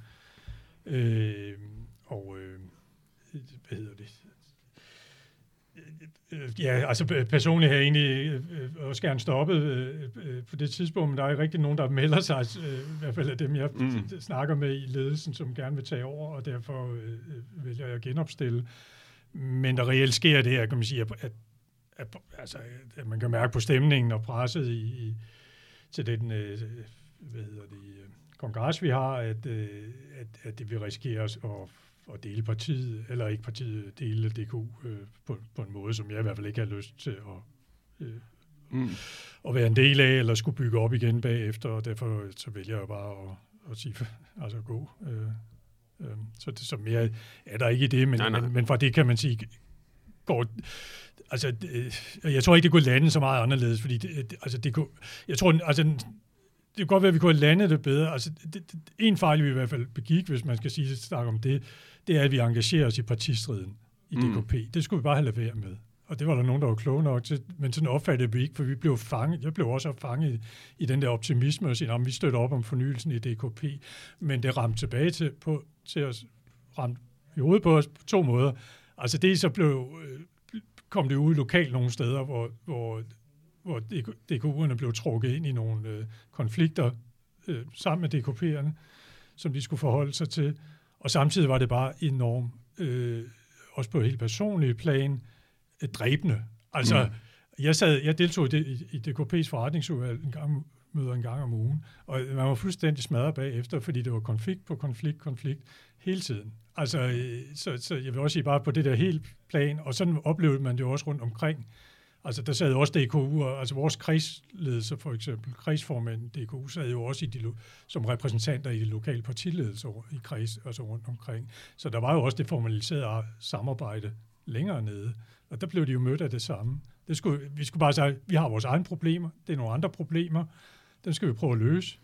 Øh, og øh, hvad hedder det? Ja, altså personligt har jeg egentlig øh, også gerne stoppet øh, øh, på det tidspunkt, men der er ikke rigtig nogen, der melder sig, i hvert fald af dem, jeg mm. snakker med i ledelsen, som gerne vil tage over, og derfor vælger jeg at genopstille. Men der reelt sker det her, kan man sige, at, at, at, altså, at man kan mærke på stemningen og presset i, i til den, hvad hedder det, kongres, vi har, at, at, at det vil risikere at at dele partiet, eller ikke partiet, dele DK øh, på, på en måde, som jeg i hvert fald ikke har lyst til at, øh, mm. at være en del af, eller skulle bygge op igen bagefter, og derfor så vælger jeg bare at, at sige, altså gå. Øh, øh, så, det, så mere er der ikke i det, men, nej, nej. men, men fra det kan man sige, går, altså, det, jeg tror ikke, det kunne lande så meget anderledes, fordi det, det, altså, det kunne, jeg tror, altså, det kan godt være, at vi kunne have landet det bedre. Altså, det, det, en fejl, vi i hvert fald begik, hvis man skal sige snakke om det, det er, at vi engagerer os i partistriden i mm. DKP. Det skulle vi bare have lade være med. Og det var der nogen, der var kloge nok til, men sådan opfattede vi ikke, for vi blev fanget, jeg blev også fanget i, i den der optimisme og sige, at vi støtter op om fornyelsen i DKP, men det ramte tilbage til, på, til os, ramte i hovedet på os på to måder. Altså det så blev, øh, kom det ud lokalt nogle steder, hvor, hvor, hvor DKU'erne blev trukket ind i nogle øh, konflikter øh, sammen med DKP'erne, som de skulle forholde sig til. Og samtidig var det bare enormt, øh, også på et helt personligt plan, øh, dræbende. Altså, mm. jeg, sad, jeg deltog i, det, i, i DKP's forretningsudvalg en gang, møder en gang om ugen, og man var fuldstændig smadret bagefter, fordi det var konflikt på konflikt, konflikt hele tiden. Altså, øh, så, så jeg vil også sige bare på det der helt plan, og sådan oplevede man det også rundt omkring. Altså, der sad også DKU, altså vores kredsledelse for eksempel, kredsformanden DKU, sad jo også i de, som repræsentanter i de lokale partiledelser i kreds, altså rundt omkring. Så der var jo også det formaliserede samarbejde længere nede, og der blev de jo mødt af det samme. Det skulle, vi skulle bare sige, vi har vores egne problemer, det er nogle andre problemer, dem skal vi prøve at løse.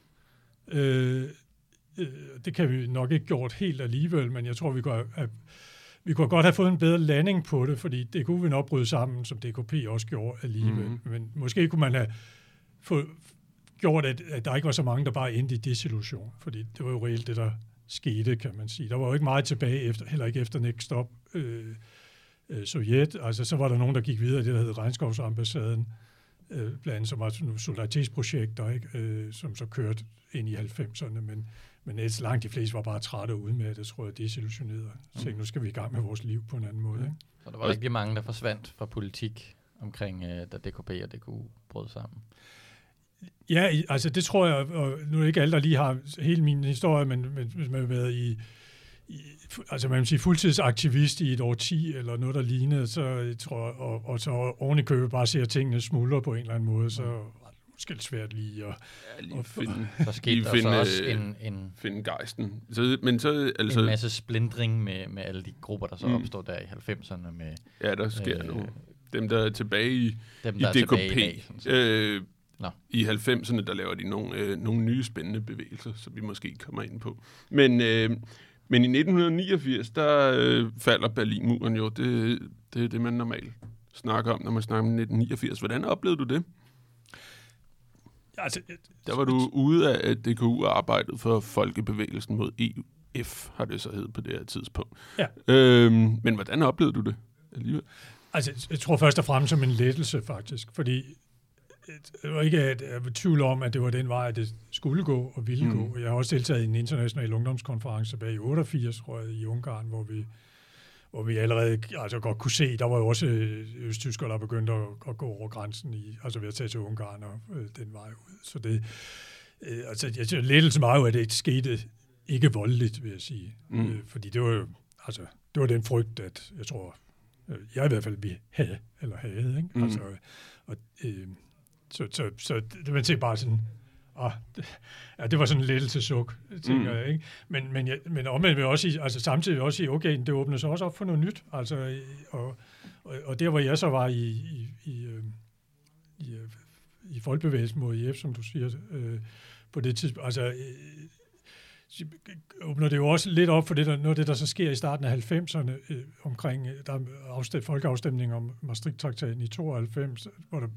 Øh, øh, det kan vi nok ikke gjort helt alligevel, men jeg tror, vi går at vi kunne godt have fået en bedre landing på det, fordi det kunne vi nok bryde sammen, som DKP også gjorde alligevel. Mm. Men måske kunne man have få, gjort, at, at der ikke var så mange, der bare endte i desillusion, fordi det var jo reelt det, der skete, kan man sige. Der var jo ikke meget tilbage, efter, heller ikke efter Next Stop øh, øh, Sovjet. Altså, så var der nogen, der gik videre, det der hed Regnskovsambassaden, øh, blandt andet, som var nogle solidaritetsprojekter, ikke? Øh, som så kørte ind i 90'erne, men, men ellers langt de fleste var bare trætte ud med det, tror jeg, desillusionerede. Så nu skal vi i gang med vores liv på en anden måde. Ikke? Så der var rigtig mange, der forsvandt fra politik omkring, øh, da DKP og DKU brød sammen. Ja, altså det tror jeg, og nu er det ikke alle, der lige har hele min historie, men, men hvis man har været i, i, altså man vil sige fuldtidsaktivist i et år 10 eller noget, der lignede, så jeg tror og, og så oven i købet bare ser tingene smuldre på en eller anden måde, så det måske lidt svært lige at... Ja, lige finde, Så skete der finde, så også øh, en, en, finde gejsten. Så, men så, altså, en masse splindring med, med alle de grupper, der så Mm. opstod der i 90'erne med ja, der sker øh, nu. Dem, der er tilbage i, dem, i der er DKP, tilbage i dag. øh, Nå. i 90'erne, der laver de nogle, øh, nogle nye spændende bevægelser, som vi måske kommer ind på. Men, øh, men i 1989, der øh, falder Berlinmuren jo. Det, det er det, man normalt snakker om, når man snakker om 1989. Hvordan oplevede du det? Altså, Der var du ude af at DKU og arbejdet for Folkebevægelsen mod EUF, har det så heddet på det her tidspunkt. Ja. Øhm, men hvordan oplevede du det alligevel? Altså, jeg tror først og fremmest som en lettelse, faktisk. Fordi øh, det var ikke, at jeg var tvivl om, at det var den vej, at det skulle gå og ville mm. gå. Jeg har også deltaget i en international ungdomskonference tilbage i 88, tror jeg, i Ungarn, hvor vi, hvor vi allerede altså godt kunne se, der var jo også øh, østtyskere, der begyndte at, at gå over grænsen, i, altså ved at tage til Ungarn og øh, den vej ud. Så det, øh, altså, jeg synes, lettelsen var jo, at det skete ikke voldeligt, vil jeg sige. Mm. Øh, fordi det var jo, altså, det var den frygt, at jeg tror, øh, jeg i hvert fald vi havde, eller havde, ikke? Mm. Altså, og, øh, så, så, så det man ser bare sådan, det, ja, det var sådan en lettelsesuk, tænker Mm. jeg, ikke? Men, men, jeg, men omvendt vil også sige, altså samtidig også sige, okay, det åbner sig også op for noget nyt, altså, og, og, og der hvor jeg så var i, i, i, øh, i, øh, i folkebevægelsen mod IF, som du siger, øh, på det tidspunkt, altså, øh, åbner det jo også lidt op for det, der, noget af det, der så sker i starten af 90'erne øh, omkring, øh, der er afsted, folkeafstemning om Maastricht-traktaten i 92, hvor der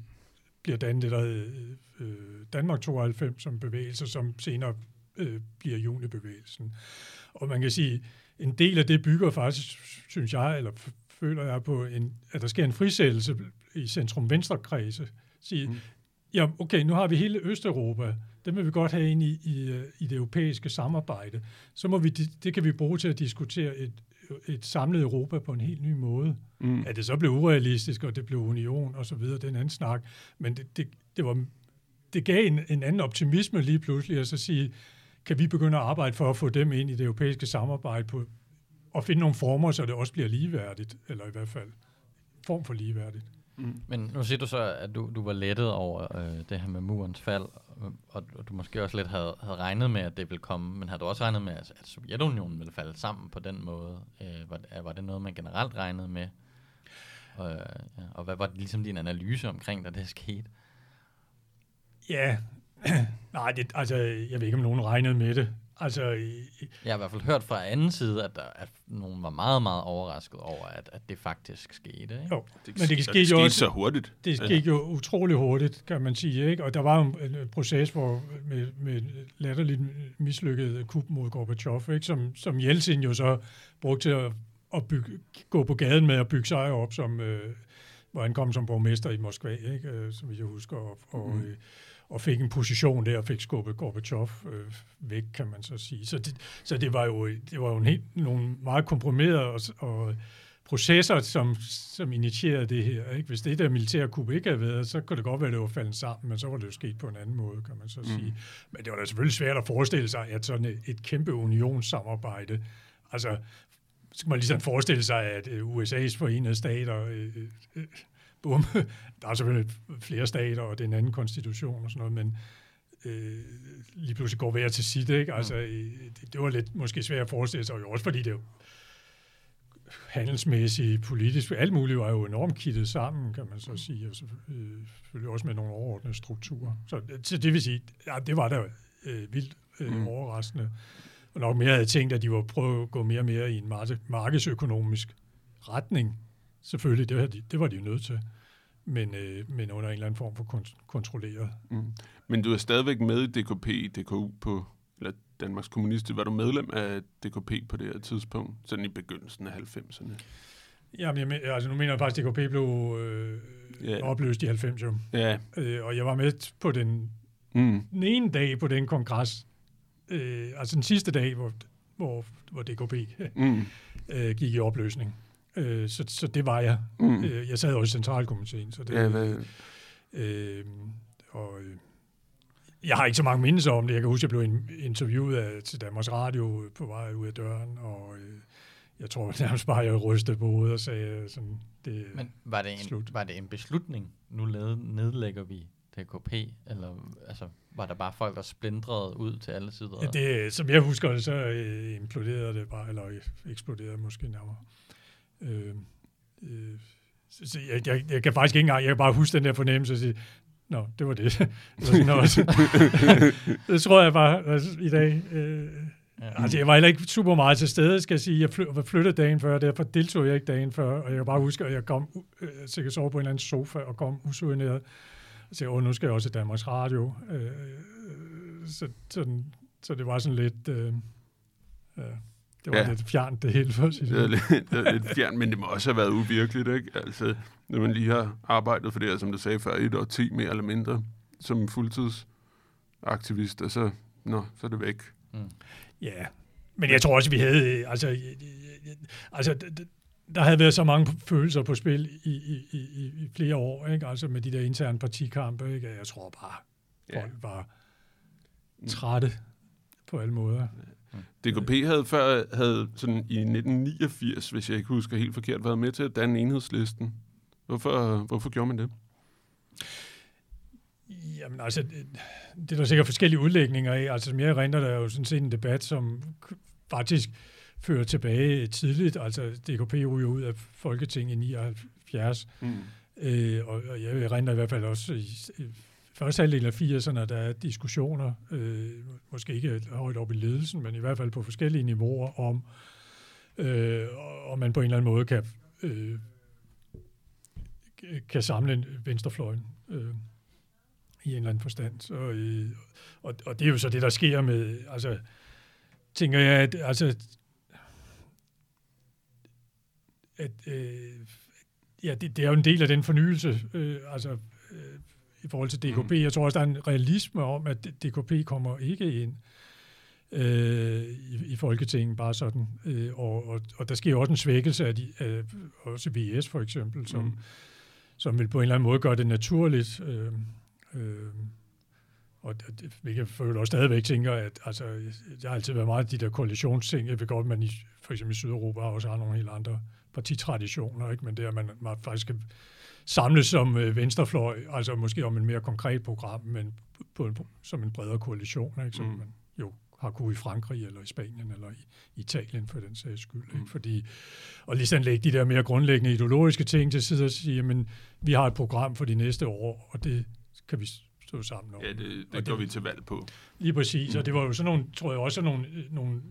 bliver dannet det, der hedder øh, Danmark 92 som bevægelse, som senere øh, bliver junibevægelsen. Og man kan sige, en del af det bygger faktisk, synes jeg, eller føler jeg på, en, at der sker en frisættelse i centrum-venstre-kredse. Sige, Mm. ja, okay, nu har vi hele Østeuropa, det vil vi godt have ind i, i, øh, i det europæiske samarbejde. Så må vi, det kan vi bruge til at diskutere et, et samlet Europa på en helt ny måde. Mm. At det så blev urealistisk, og det blev union og så videre, den anden snak. Men det, det, det, var, det gav en, en anden optimisme lige pludselig, at så sige, kan vi begynde at arbejde for at få dem ind i det europæiske samarbejde på, og finde nogle former, så det også bliver ligeværdigt, eller i hvert fald form for ligeværdigt. Men nu siger du så, at du, du var lettet over øh, det her med murens fald, og, og du måske også lidt havde, havde regnet med, at det ville komme, men havde du også regnet med, at, at Sovjetunionen ville falde sammen på den måde? Øh, var, var det noget, man generelt regnede med? Og, ja, og hvad var det, ligesom din analyse omkring, da det skete? Ja, nej, det, altså, jeg ved ikke, om nogen regnede med det. Altså, i- i- Jeg har i hvert fald hørt fra anden side, at, der, at nogen var meget, meget overrasket over, at, at det faktisk skete. Ikke? jo, Det, Men det og skete det jo skete også- så hurtigt. Det gik jo utrolig hurtigt, kan man sige. Ikke? Og der var jo en en proces hvor med, med latterligt mislykket kup mod Gorbachev, ikke? Som, som Jeltsin jo så brugte til at, at bygge, gå på gaden med at bygge sig op, som, øh, hvor han kom som borgmester i Moskva, ikke? Øh, som jeg husker, og, og, mm. Og fik en position der og fik skubbet Gorbachev øh, væk, kan man så sige. Så det, så det var jo, det var jo en helt, nogle meget komprimerede og, og processer, som, som initierede det her. Ikke? Hvis det der militære kup ikke havde været, så kunne det godt være, at det var faldet sammen, men så var det jo sket på en anden måde, kan man så sige. Mm. Men det var da selvfølgelig svært at forestille sig, at sådan et, et kæmpe unionssamarbejde, altså så skal man ligesom forestille sig, at øh, USA's forenede stater, øh, øh, bum, der er selvfølgelig flere stater og den anden konstitution og sådan noget, men øh, lige pludselig går hver til sit, ikke? Altså, øh, det, det var lidt måske svært at forestille sig, og jo også fordi det jo handelsmæssigt, politisk, alt muligt var jo enormt kittet sammen, kan man så sige, og øh, selvfølgelig også med nogle overordnede strukturer. Så, så det vil sige, ja, det var da øh, vildt øh, Mm. mm. overraskende. Og nok mere havde jeg tænkt, at de var prøve at gå mere og mere i en marked- markedsøkonomisk retning. Selvfølgelig, det var de, det var de jo nødt til. Men, øh, men under en eller anden form for kont- kontrolleret. Mm. Men du er stadigvæk med i DKP, DKU på, eller Danmarks Kommunister. Var du medlem af DKP på det her tidspunkt, sådan i begyndelsen af 90'erne? Jamen, jeg, altså, nu mener jeg faktisk, at DKP blev øh, Ja. opløst i 90 jo. Ja. Øh, og jeg var med på den, Mm. den ene dag på den kongres, øh, altså den sidste dag, hvor, hvor, hvor DKP Mm. øh, gik i opløsning. Øh, så, så det var jeg. Mm. Øh, jeg sad også i centralkomiteen, så det, Ja, hvad, Øh, og øh, jeg har ikke så mange mindelser om det. Jeg kan huske, at jeg blev in- interviewet af, til Danmarks Radio på vej ud af døren, og øh, jeg tror nærmest bare, jeg rystede på hovedet og sagde sådan, det, Men var det, en, Slut. var det en beslutning? Nu nedlægger vi DKP, eller altså, var der bare folk, der splindrede ud til alle sider? Ja, det, som jeg husker det, så øh, imploderede det bare, eller eksploderede måske nærmere. Øh, øh, så, så jeg, jeg, jeg kan faktisk ikke engang, jeg kan bare huske den der fornemmelse og sige, Nå, det var det. sådan også. det tror jeg bare altså, i dag. Øh, Ja. altså, jeg var heller ikke super meget til stede, skal jeg sige. Jeg fly- var flyttet dagen før, derfor deltog jeg ikke dagen før. Og jeg kan bare huske, at jeg kom, øh, så jeg sove på en eller anden sofa og kom usuineret. Og så åh, nu skal jeg også til Danmarks Radio. Øh, øh, så, sådan, så det var sådan lidt... Øh, øh, det var Ja. ja. lidt fjernt det hele for at sige det, er det. lidt, det er lidt fjern, men det må også have været uvirkeligt, ikke? Altså, når man lige har arbejdet for det her, som du sagde før, et og ti mere eller mindre, som fuldtidsaktivist, og så, nå, så er det væk. Mm. Ja, men jeg tror også, vi havde... øh, Altså, altså der havde været så mange følelser på spil i, i, i, i- flere år, ikke? Altså med de der interne partikampe, ikke? Jeg tror bare, Ja. folk var trætte på alle måder. DKP havde før, havde sådan i 1989, hvis jeg ikke husker helt forkert, været med til at danne enhedslisten. Hvorfor, hvorfor gjorde man det? Jamen altså, det, er der sikkert forskellige udlægninger af. Altså som jeg erindrer, der er jo sådan set en debat, som faktisk fører tilbage tidligt. Altså DKP ryger ud af Folketinget i 79, Mm. Øh, og, og jeg erindrer i hvert fald også i første halvdel af 80'erne, der er diskussioner, øh, måske ikke højt op i ledelsen, men i hvert fald på forskellige niveauer, om, øh, om man på en eller anden måde kan, øh, kan samle venstrefløjen øh, i en eller anden forstand. Så, øh, og, og det er jo så det, der sker med, altså, tænker jeg, at altså, at øh, ja, det, det er jo en del af den fornyelse, øh, altså i forhold til DKP. Mm. Jeg tror også, der er en realisme om, at DKP kommer ikke ind øh, i, i Folketinget, bare sådan. Øh, og, og, og der sker også en svækkelse af, de, af også VS for eksempel, som, Mm. som vil på en eller anden måde gøre det naturligt. Øh, øh, og det, hvilket jeg føler også stadigvæk tænker, at altså, jeg har altid været meget de der koalitionsting. Jeg ved godt, at man i, for eksempel i Sydeuropa også har nogle helt andre partitraditioner, ikke? men det er, at man, man faktisk skal samles som øh, venstrefløj, altså måske om en mere konkret program, men på en, som en bredere koalition, ikke? som Mm. mm. man jo har kunnet i Frankrig eller i Spanien eller i Italien for den sags skyld. Ikke? Mm. Fordi, og lige sådan lægge de der mere grundlæggende ideologiske ting til side og sige, jamen, vi har et program for de næste år, og det kan vi stå sammen om. Ja, det, det Og går vi til valg på. Lige præcis, og det var jo sådan nogle, tror jeg også, nogle, øh, nogle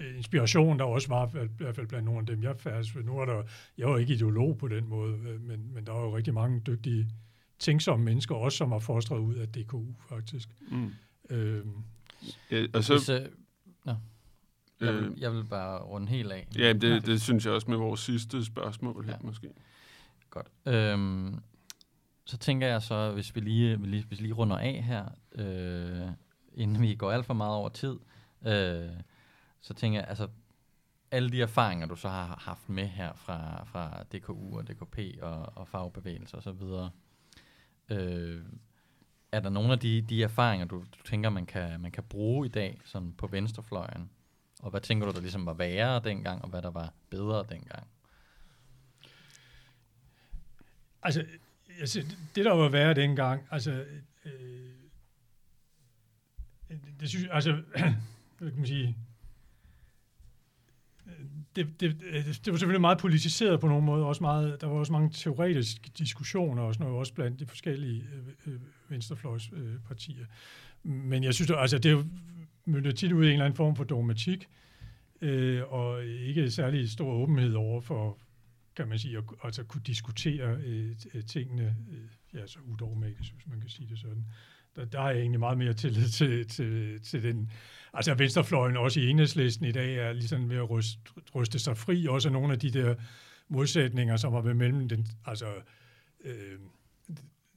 inspiration, der også var, i hvert fald blandt nogle af dem, jeg færdes ved. Nu er der, jeg var ikke ideolog på den måde, øh, men, men der var jo rigtig mange dygtige, tænksomme mennesker, også som har fostret ud af DKU, faktisk. Mm. Øhm, Ja, og så, Hvis, øh, nå, jeg, øh, vil, jeg vil bare runde helt af. ja, det, det synes jeg også med vores sidste spørgsmål her, Ja. måske. Godt. Øhm, så tænker jeg så, hvis vi lige, vi lige, hvis vi lige runder af her, øh, inden vi går alt for meget over tid, øh, så tænker jeg, altså, alle de erfaringer, du så har haft med her fra, fra DKU og DKP og, og fagbevægelser osv., øh, er der nogle af de, de erfaringer, du, du tænker, man kan, man kan bruge i dag sådan på venstrefløjen? Og hvad tænker du, der ligesom var værre dengang, og hvad der var bedre dengang? altså, jeg det der var værre dengang, altså, øh, det, det synes jeg, altså, hvad kan man sige, det, det, øh, det var selvfølgelig meget politiseret på nogle måder, også meget, der var også mange teoretiske diskussioner og sådan noget, også blandt de forskellige øh, øh venstrefløjspartier. Øh. Men jeg synes, det, altså, det er mødte tit ud i en eller anden form for dogmatik, øh, og ikke særlig stor åbenhed over for, kan man sige, at altså, kunne diskutere øh, tingene, øh, ja, så udogmatisk, hvis man kan sige det sådan. Der, der er jeg egentlig meget mere tillid til, til, til den. Altså venstrefløjen også i enhedslisten i dag er ligesom ved at ryste, ryste sig fri. Også nogle af de der modsætninger, som var ved mellem den, altså, øh,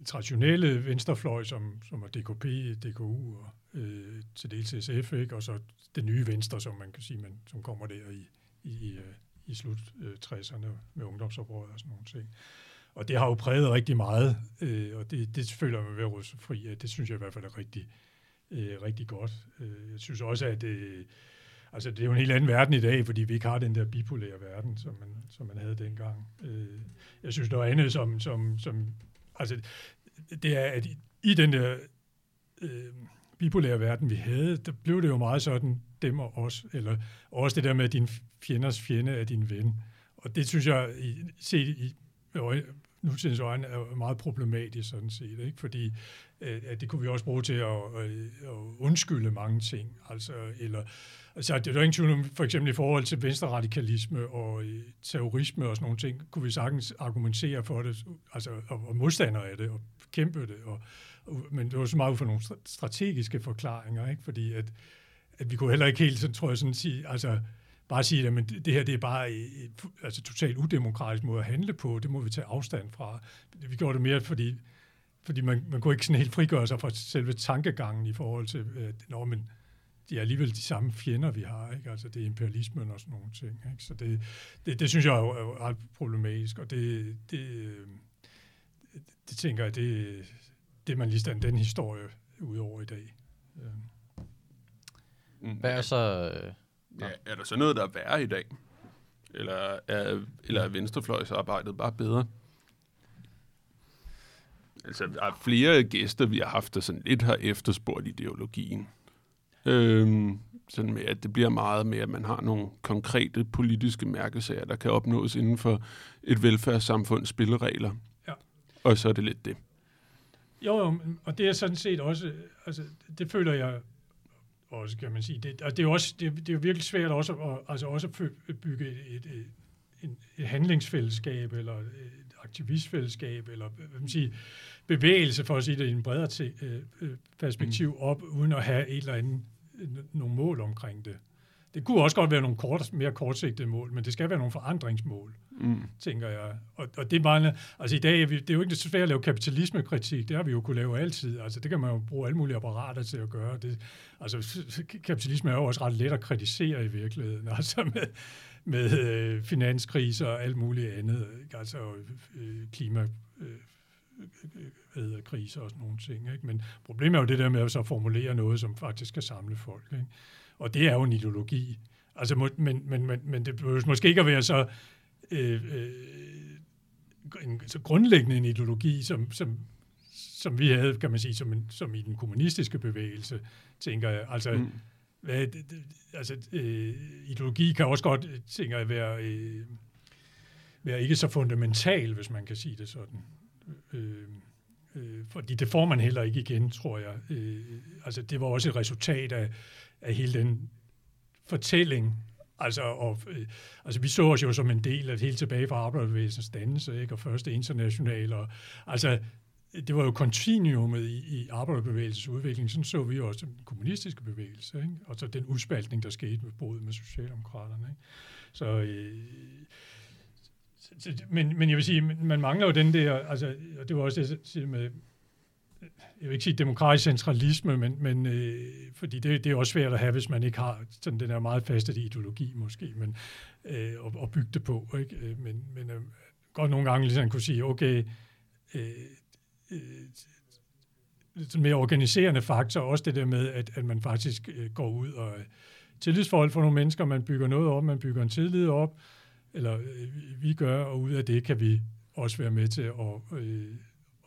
traditionelle venstrefløj, som, som er DKP, DKU og øh, til dels SF, ikke? og så det nye venstre, som man kan sige, man, som kommer der i, i, øh, i slut øh, 60'erne med ungdomsoprøret og sådan nogle ting. Og det har jo præget rigtig meget, øh, og det, det føler man ved at fri. Det synes jeg i hvert fald er rigtig, øh, rigtig godt. Øh, jeg synes også, at øh, altså, det er jo en helt anden verden i dag, fordi vi ikke har den der bipolære verden, som man, som man havde dengang. Øh, jeg synes, der er andet, som, som, som altså, det er, at i, i den der øh, bipolære verden, vi havde, der blev det jo meget sådan, dem og os, eller også det der med, at din fjenders fjende er din ven. Og det synes jeg, set i nutidens øjne, er meget problematisk sådan set, ikke? fordi øh, at det kunne vi også bruge til at, at, at undskylde mange ting. Altså, eller, altså, det er jo ingen tvivl om, for eksempel i forhold til venstreradikalisme og øh, terrorisme og sådan nogle ting, kunne vi sagtens argumentere for det, altså, og, og modstander af det, og kæmpe det, og, og, men det var så meget for nogle strategiske forklaringer, ikke? fordi at, at vi kunne heller ikke helt, sådan, tror jeg sådan sige, altså, bare sige, at men det her det er bare et, altså, totalt udemokratisk måde at handle på, det må vi tage afstand fra. Vi gjorde det mere, fordi, fordi man, man kunne ikke sådan helt frigøre sig fra selve tankegangen i forhold til, øh, at når men de er alligevel de samme fjender, vi har. Ikke? Altså det er imperialismen og sådan nogle ting. Ikke? Så det, det, det synes jeg er jo, er jo ret problematisk, og det, det, øh, det tænker jeg, det, det er man lige den historie ud over i dag. Ja. Hvad er så... Ja, er der så noget, der er værre i dag? Eller er, eller er venstrefløjsarbejdet bare bedre? Altså, der er flere gæster, vi har haft, der sådan lidt har efterspurgt ideologien. Øhm, sådan med, at det bliver meget med, at man har nogle konkrete politiske mærkesager, der kan opnås inden for et velfærdssamfunds spilleregler. Ja. Og så er det lidt det. Jo, jo, og det er sådan set også, altså, det føler jeg også, kan man sige. Det, og det er, også, det, det er jo virkelig svært også at, altså også at bygge et, et, et, et, handlingsfællesskab, eller et aktivistfællesskab, eller hvad man siger, bevægelse, for at sige det i en bredere te, øh, øh, perspektiv, mm. op, uden at have et eller andet, øh, nogle mål omkring det. Det kunne også godt være nogle kort, mere kortsigtede mål, men det skal være nogle forandringsmål, mm. tænker jeg. Og, og det bare, altså i dag, det er jo ikke så svært at lave kapitalismekritik, det har vi jo kunne lave altid. Altså det kan man jo bruge alle mulige apparater til at gøre. Det, altså kapitalisme er jo også ret let at kritisere i virkeligheden, altså med, med øh, finanskriser og alt muligt andet, ikke? altså øh, klima... Øh, øh, kriser og sådan nogle ting. Ikke? Men problemet er jo det der med at så formulere noget, som faktisk kan samle folk. Ikke? Og det er jo en ideologi. Altså, men, men, men, men det behøver måske ikke at være så, øh, øh, en, så grundlæggende en ideologi, som, som, som vi havde, kan man sige, som, en, som i den kommunistiske bevægelse, tænker jeg. Altså, mm. hvad, det, det, altså øh, ideologi kan også godt, tænker jeg, være, øh, være ikke så fundamental, hvis man kan sige det sådan. Øh, øh, fordi det får man heller ikke igen, tror jeg. Øh, altså, det var også et resultat af, af hele den fortælling. Altså, og, øh, altså, vi så os jo som en del af helt tilbage fra arbejderbevægelsens dannelse, ikke? og første international. Og, altså, det var jo kontinuumet i, i arbejderbevægelsens udvikling. Sådan så vi jo også den kommunistiske bevægelse, ikke? og så den udspaltning, der skete med både med Socialdemokraterne. Ikke? Så, øh, men, men jeg vil sige, man mangler jo den der, altså, og det var også det, jeg siger med, jeg vil ikke sige demokratisk centralisme, men, men øh, fordi det, det er også svært at have, hvis man ikke har sådan den der meget faste ideologi måske, men øh, og, og bygge det på. Ikke? Øh, men, men øh, godt nogle gange ligesom kunne sige, okay, øh, øh, mere organiserende faktor, også det der med, at, at man faktisk øh, går ud og tillidsforhold for nogle mennesker, man bygger noget op, man bygger en tillid op, eller øh, vi gør, og ud af det kan vi også være med til at, øh,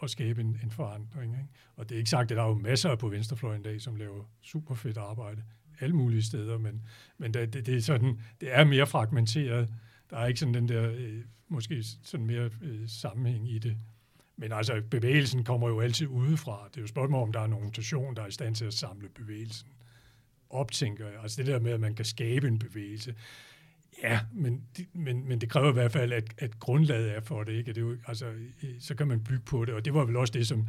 at skabe en, en forandring. Ikke? Og det er ikke sagt, at der er jo masser på venstrefløjen i dag, som laver super fedt arbejde alle mulige steder, men, men det, det, det, er sådan, det er mere fragmenteret. Der er ikke sådan den der, øh, måske sådan mere øh, sammenhæng i det. Men altså, bevægelsen kommer jo altid udefra. Det er jo spørgsmål, om der er en organisation, der er i stand til at samle bevægelsen op, tænker jeg. Altså det der med, at man kan skabe en bevægelse. Ja, men, men, men det kræver i hvert fald, at, at grundlaget er for det. Ikke? det er jo, altså, så kan man bygge på det, og det var vel også det, som,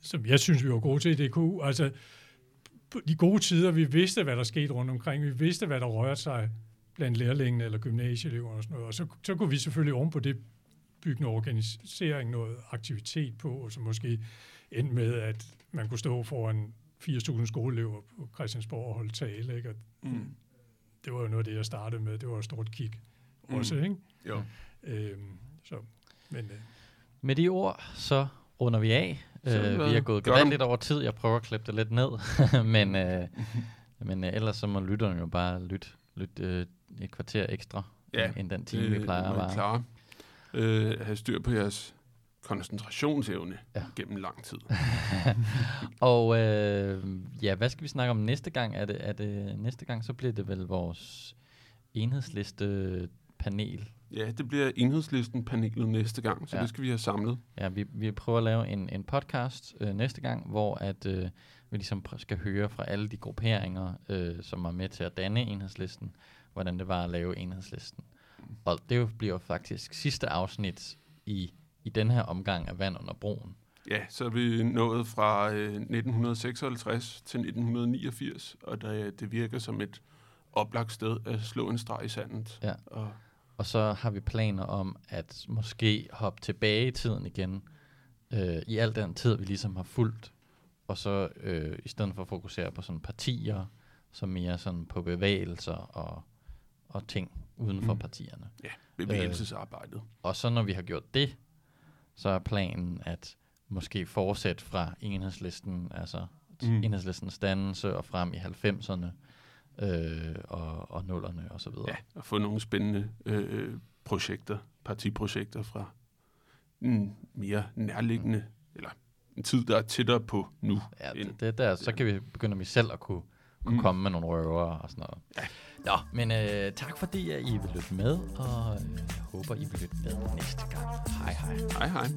som jeg synes, vi var gode til i DKU. Altså, de gode tider, vi vidste, hvad der skete rundt omkring. Vi vidste, hvad der rørte sig blandt lærlingene eller gymnasieelever og sådan noget. Og så, så kunne vi selvfølgelig oven på det bygge noget organisering, noget aktivitet på, og så måske end med, at man kunne stå foran 80.000 skoleelever på Christiansborg og holde tale. Ikke? Og Mm det var jo noget af det, jeg startede med. Det var et stort kig Mm. også, ikke? Jo. Øhm, så, men øh, Med de ord, så runder vi af. Så, Øh, vi er gået gevaldigt dem. over tid. Jeg prøver at klippe det lidt ned. men øh, men øh, ellers så må lytterne jo bare lytte, lytte øh, et kvarter ekstra, Ja, end, den time, vi plejer at klare. Øh, have styr på jeres koncentrationsevne Ja. gennem lang tid. Og øh, ja, hvad skal vi snakke om næste gang? Er det, er det næste gang, så bliver det vel vores enhedsliste panel. Ja, det bliver enhedslisten panelet næste gang, så Ja. det skal vi have samlet. Ja, vi, vi prøver at lave en, en podcast øh, næste gang, hvor at øh, vi ligesom skal høre fra alle de grupperinger, øh, som var med til at danne enhedslisten, hvordan det var at lave enhedslisten. Og det bliver faktisk sidste afsnit i, i den her omgang af Vand under broen. Ja, så er vi nået fra øh, 1956 til 1989, og det, det virker som et oplagt sted at slå en streg i sandet. Ja. Og, Og så har vi planer om at måske hoppe tilbage i tiden igen, øh, i al den tid, vi ligesom har fulgt, og så øh, i stedet for at fokusere på sådan partier, så mere sådan på bevægelser og, og ting uden for Mm. partierne. ja, bevægelsesarbejdet. Og så når vi har gjort det, så er planen at måske fortsætte fra enhedslisten, altså mm. Mm. enhedslistens dannelse og frem i 90'erne øh, og, og nullerne og så videre. Ja, og få nogle spændende øh, projekter, partiprojekter fra en mere nærliggende, eller en tid, der er tættere på nu. Ja, end- det, det der, så kan vi begynde vi selv at kunne, kunne mm. Mm. komme med nogle røver og sådan noget. Ja. Nå, men øh, tak fordi at I vil lytte med, og øh, jeg håber, I vil lytte med næste gang. Hej hej. Hej hej.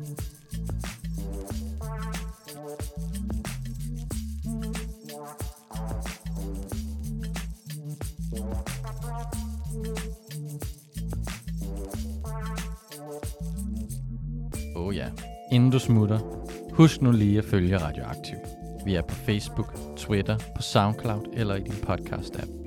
Oh ja. Inden du smutter, husk nu lige at følge Radioaktiv. Vi er på Facebook, Twitter, på SoundCloud eller i din podcast-app.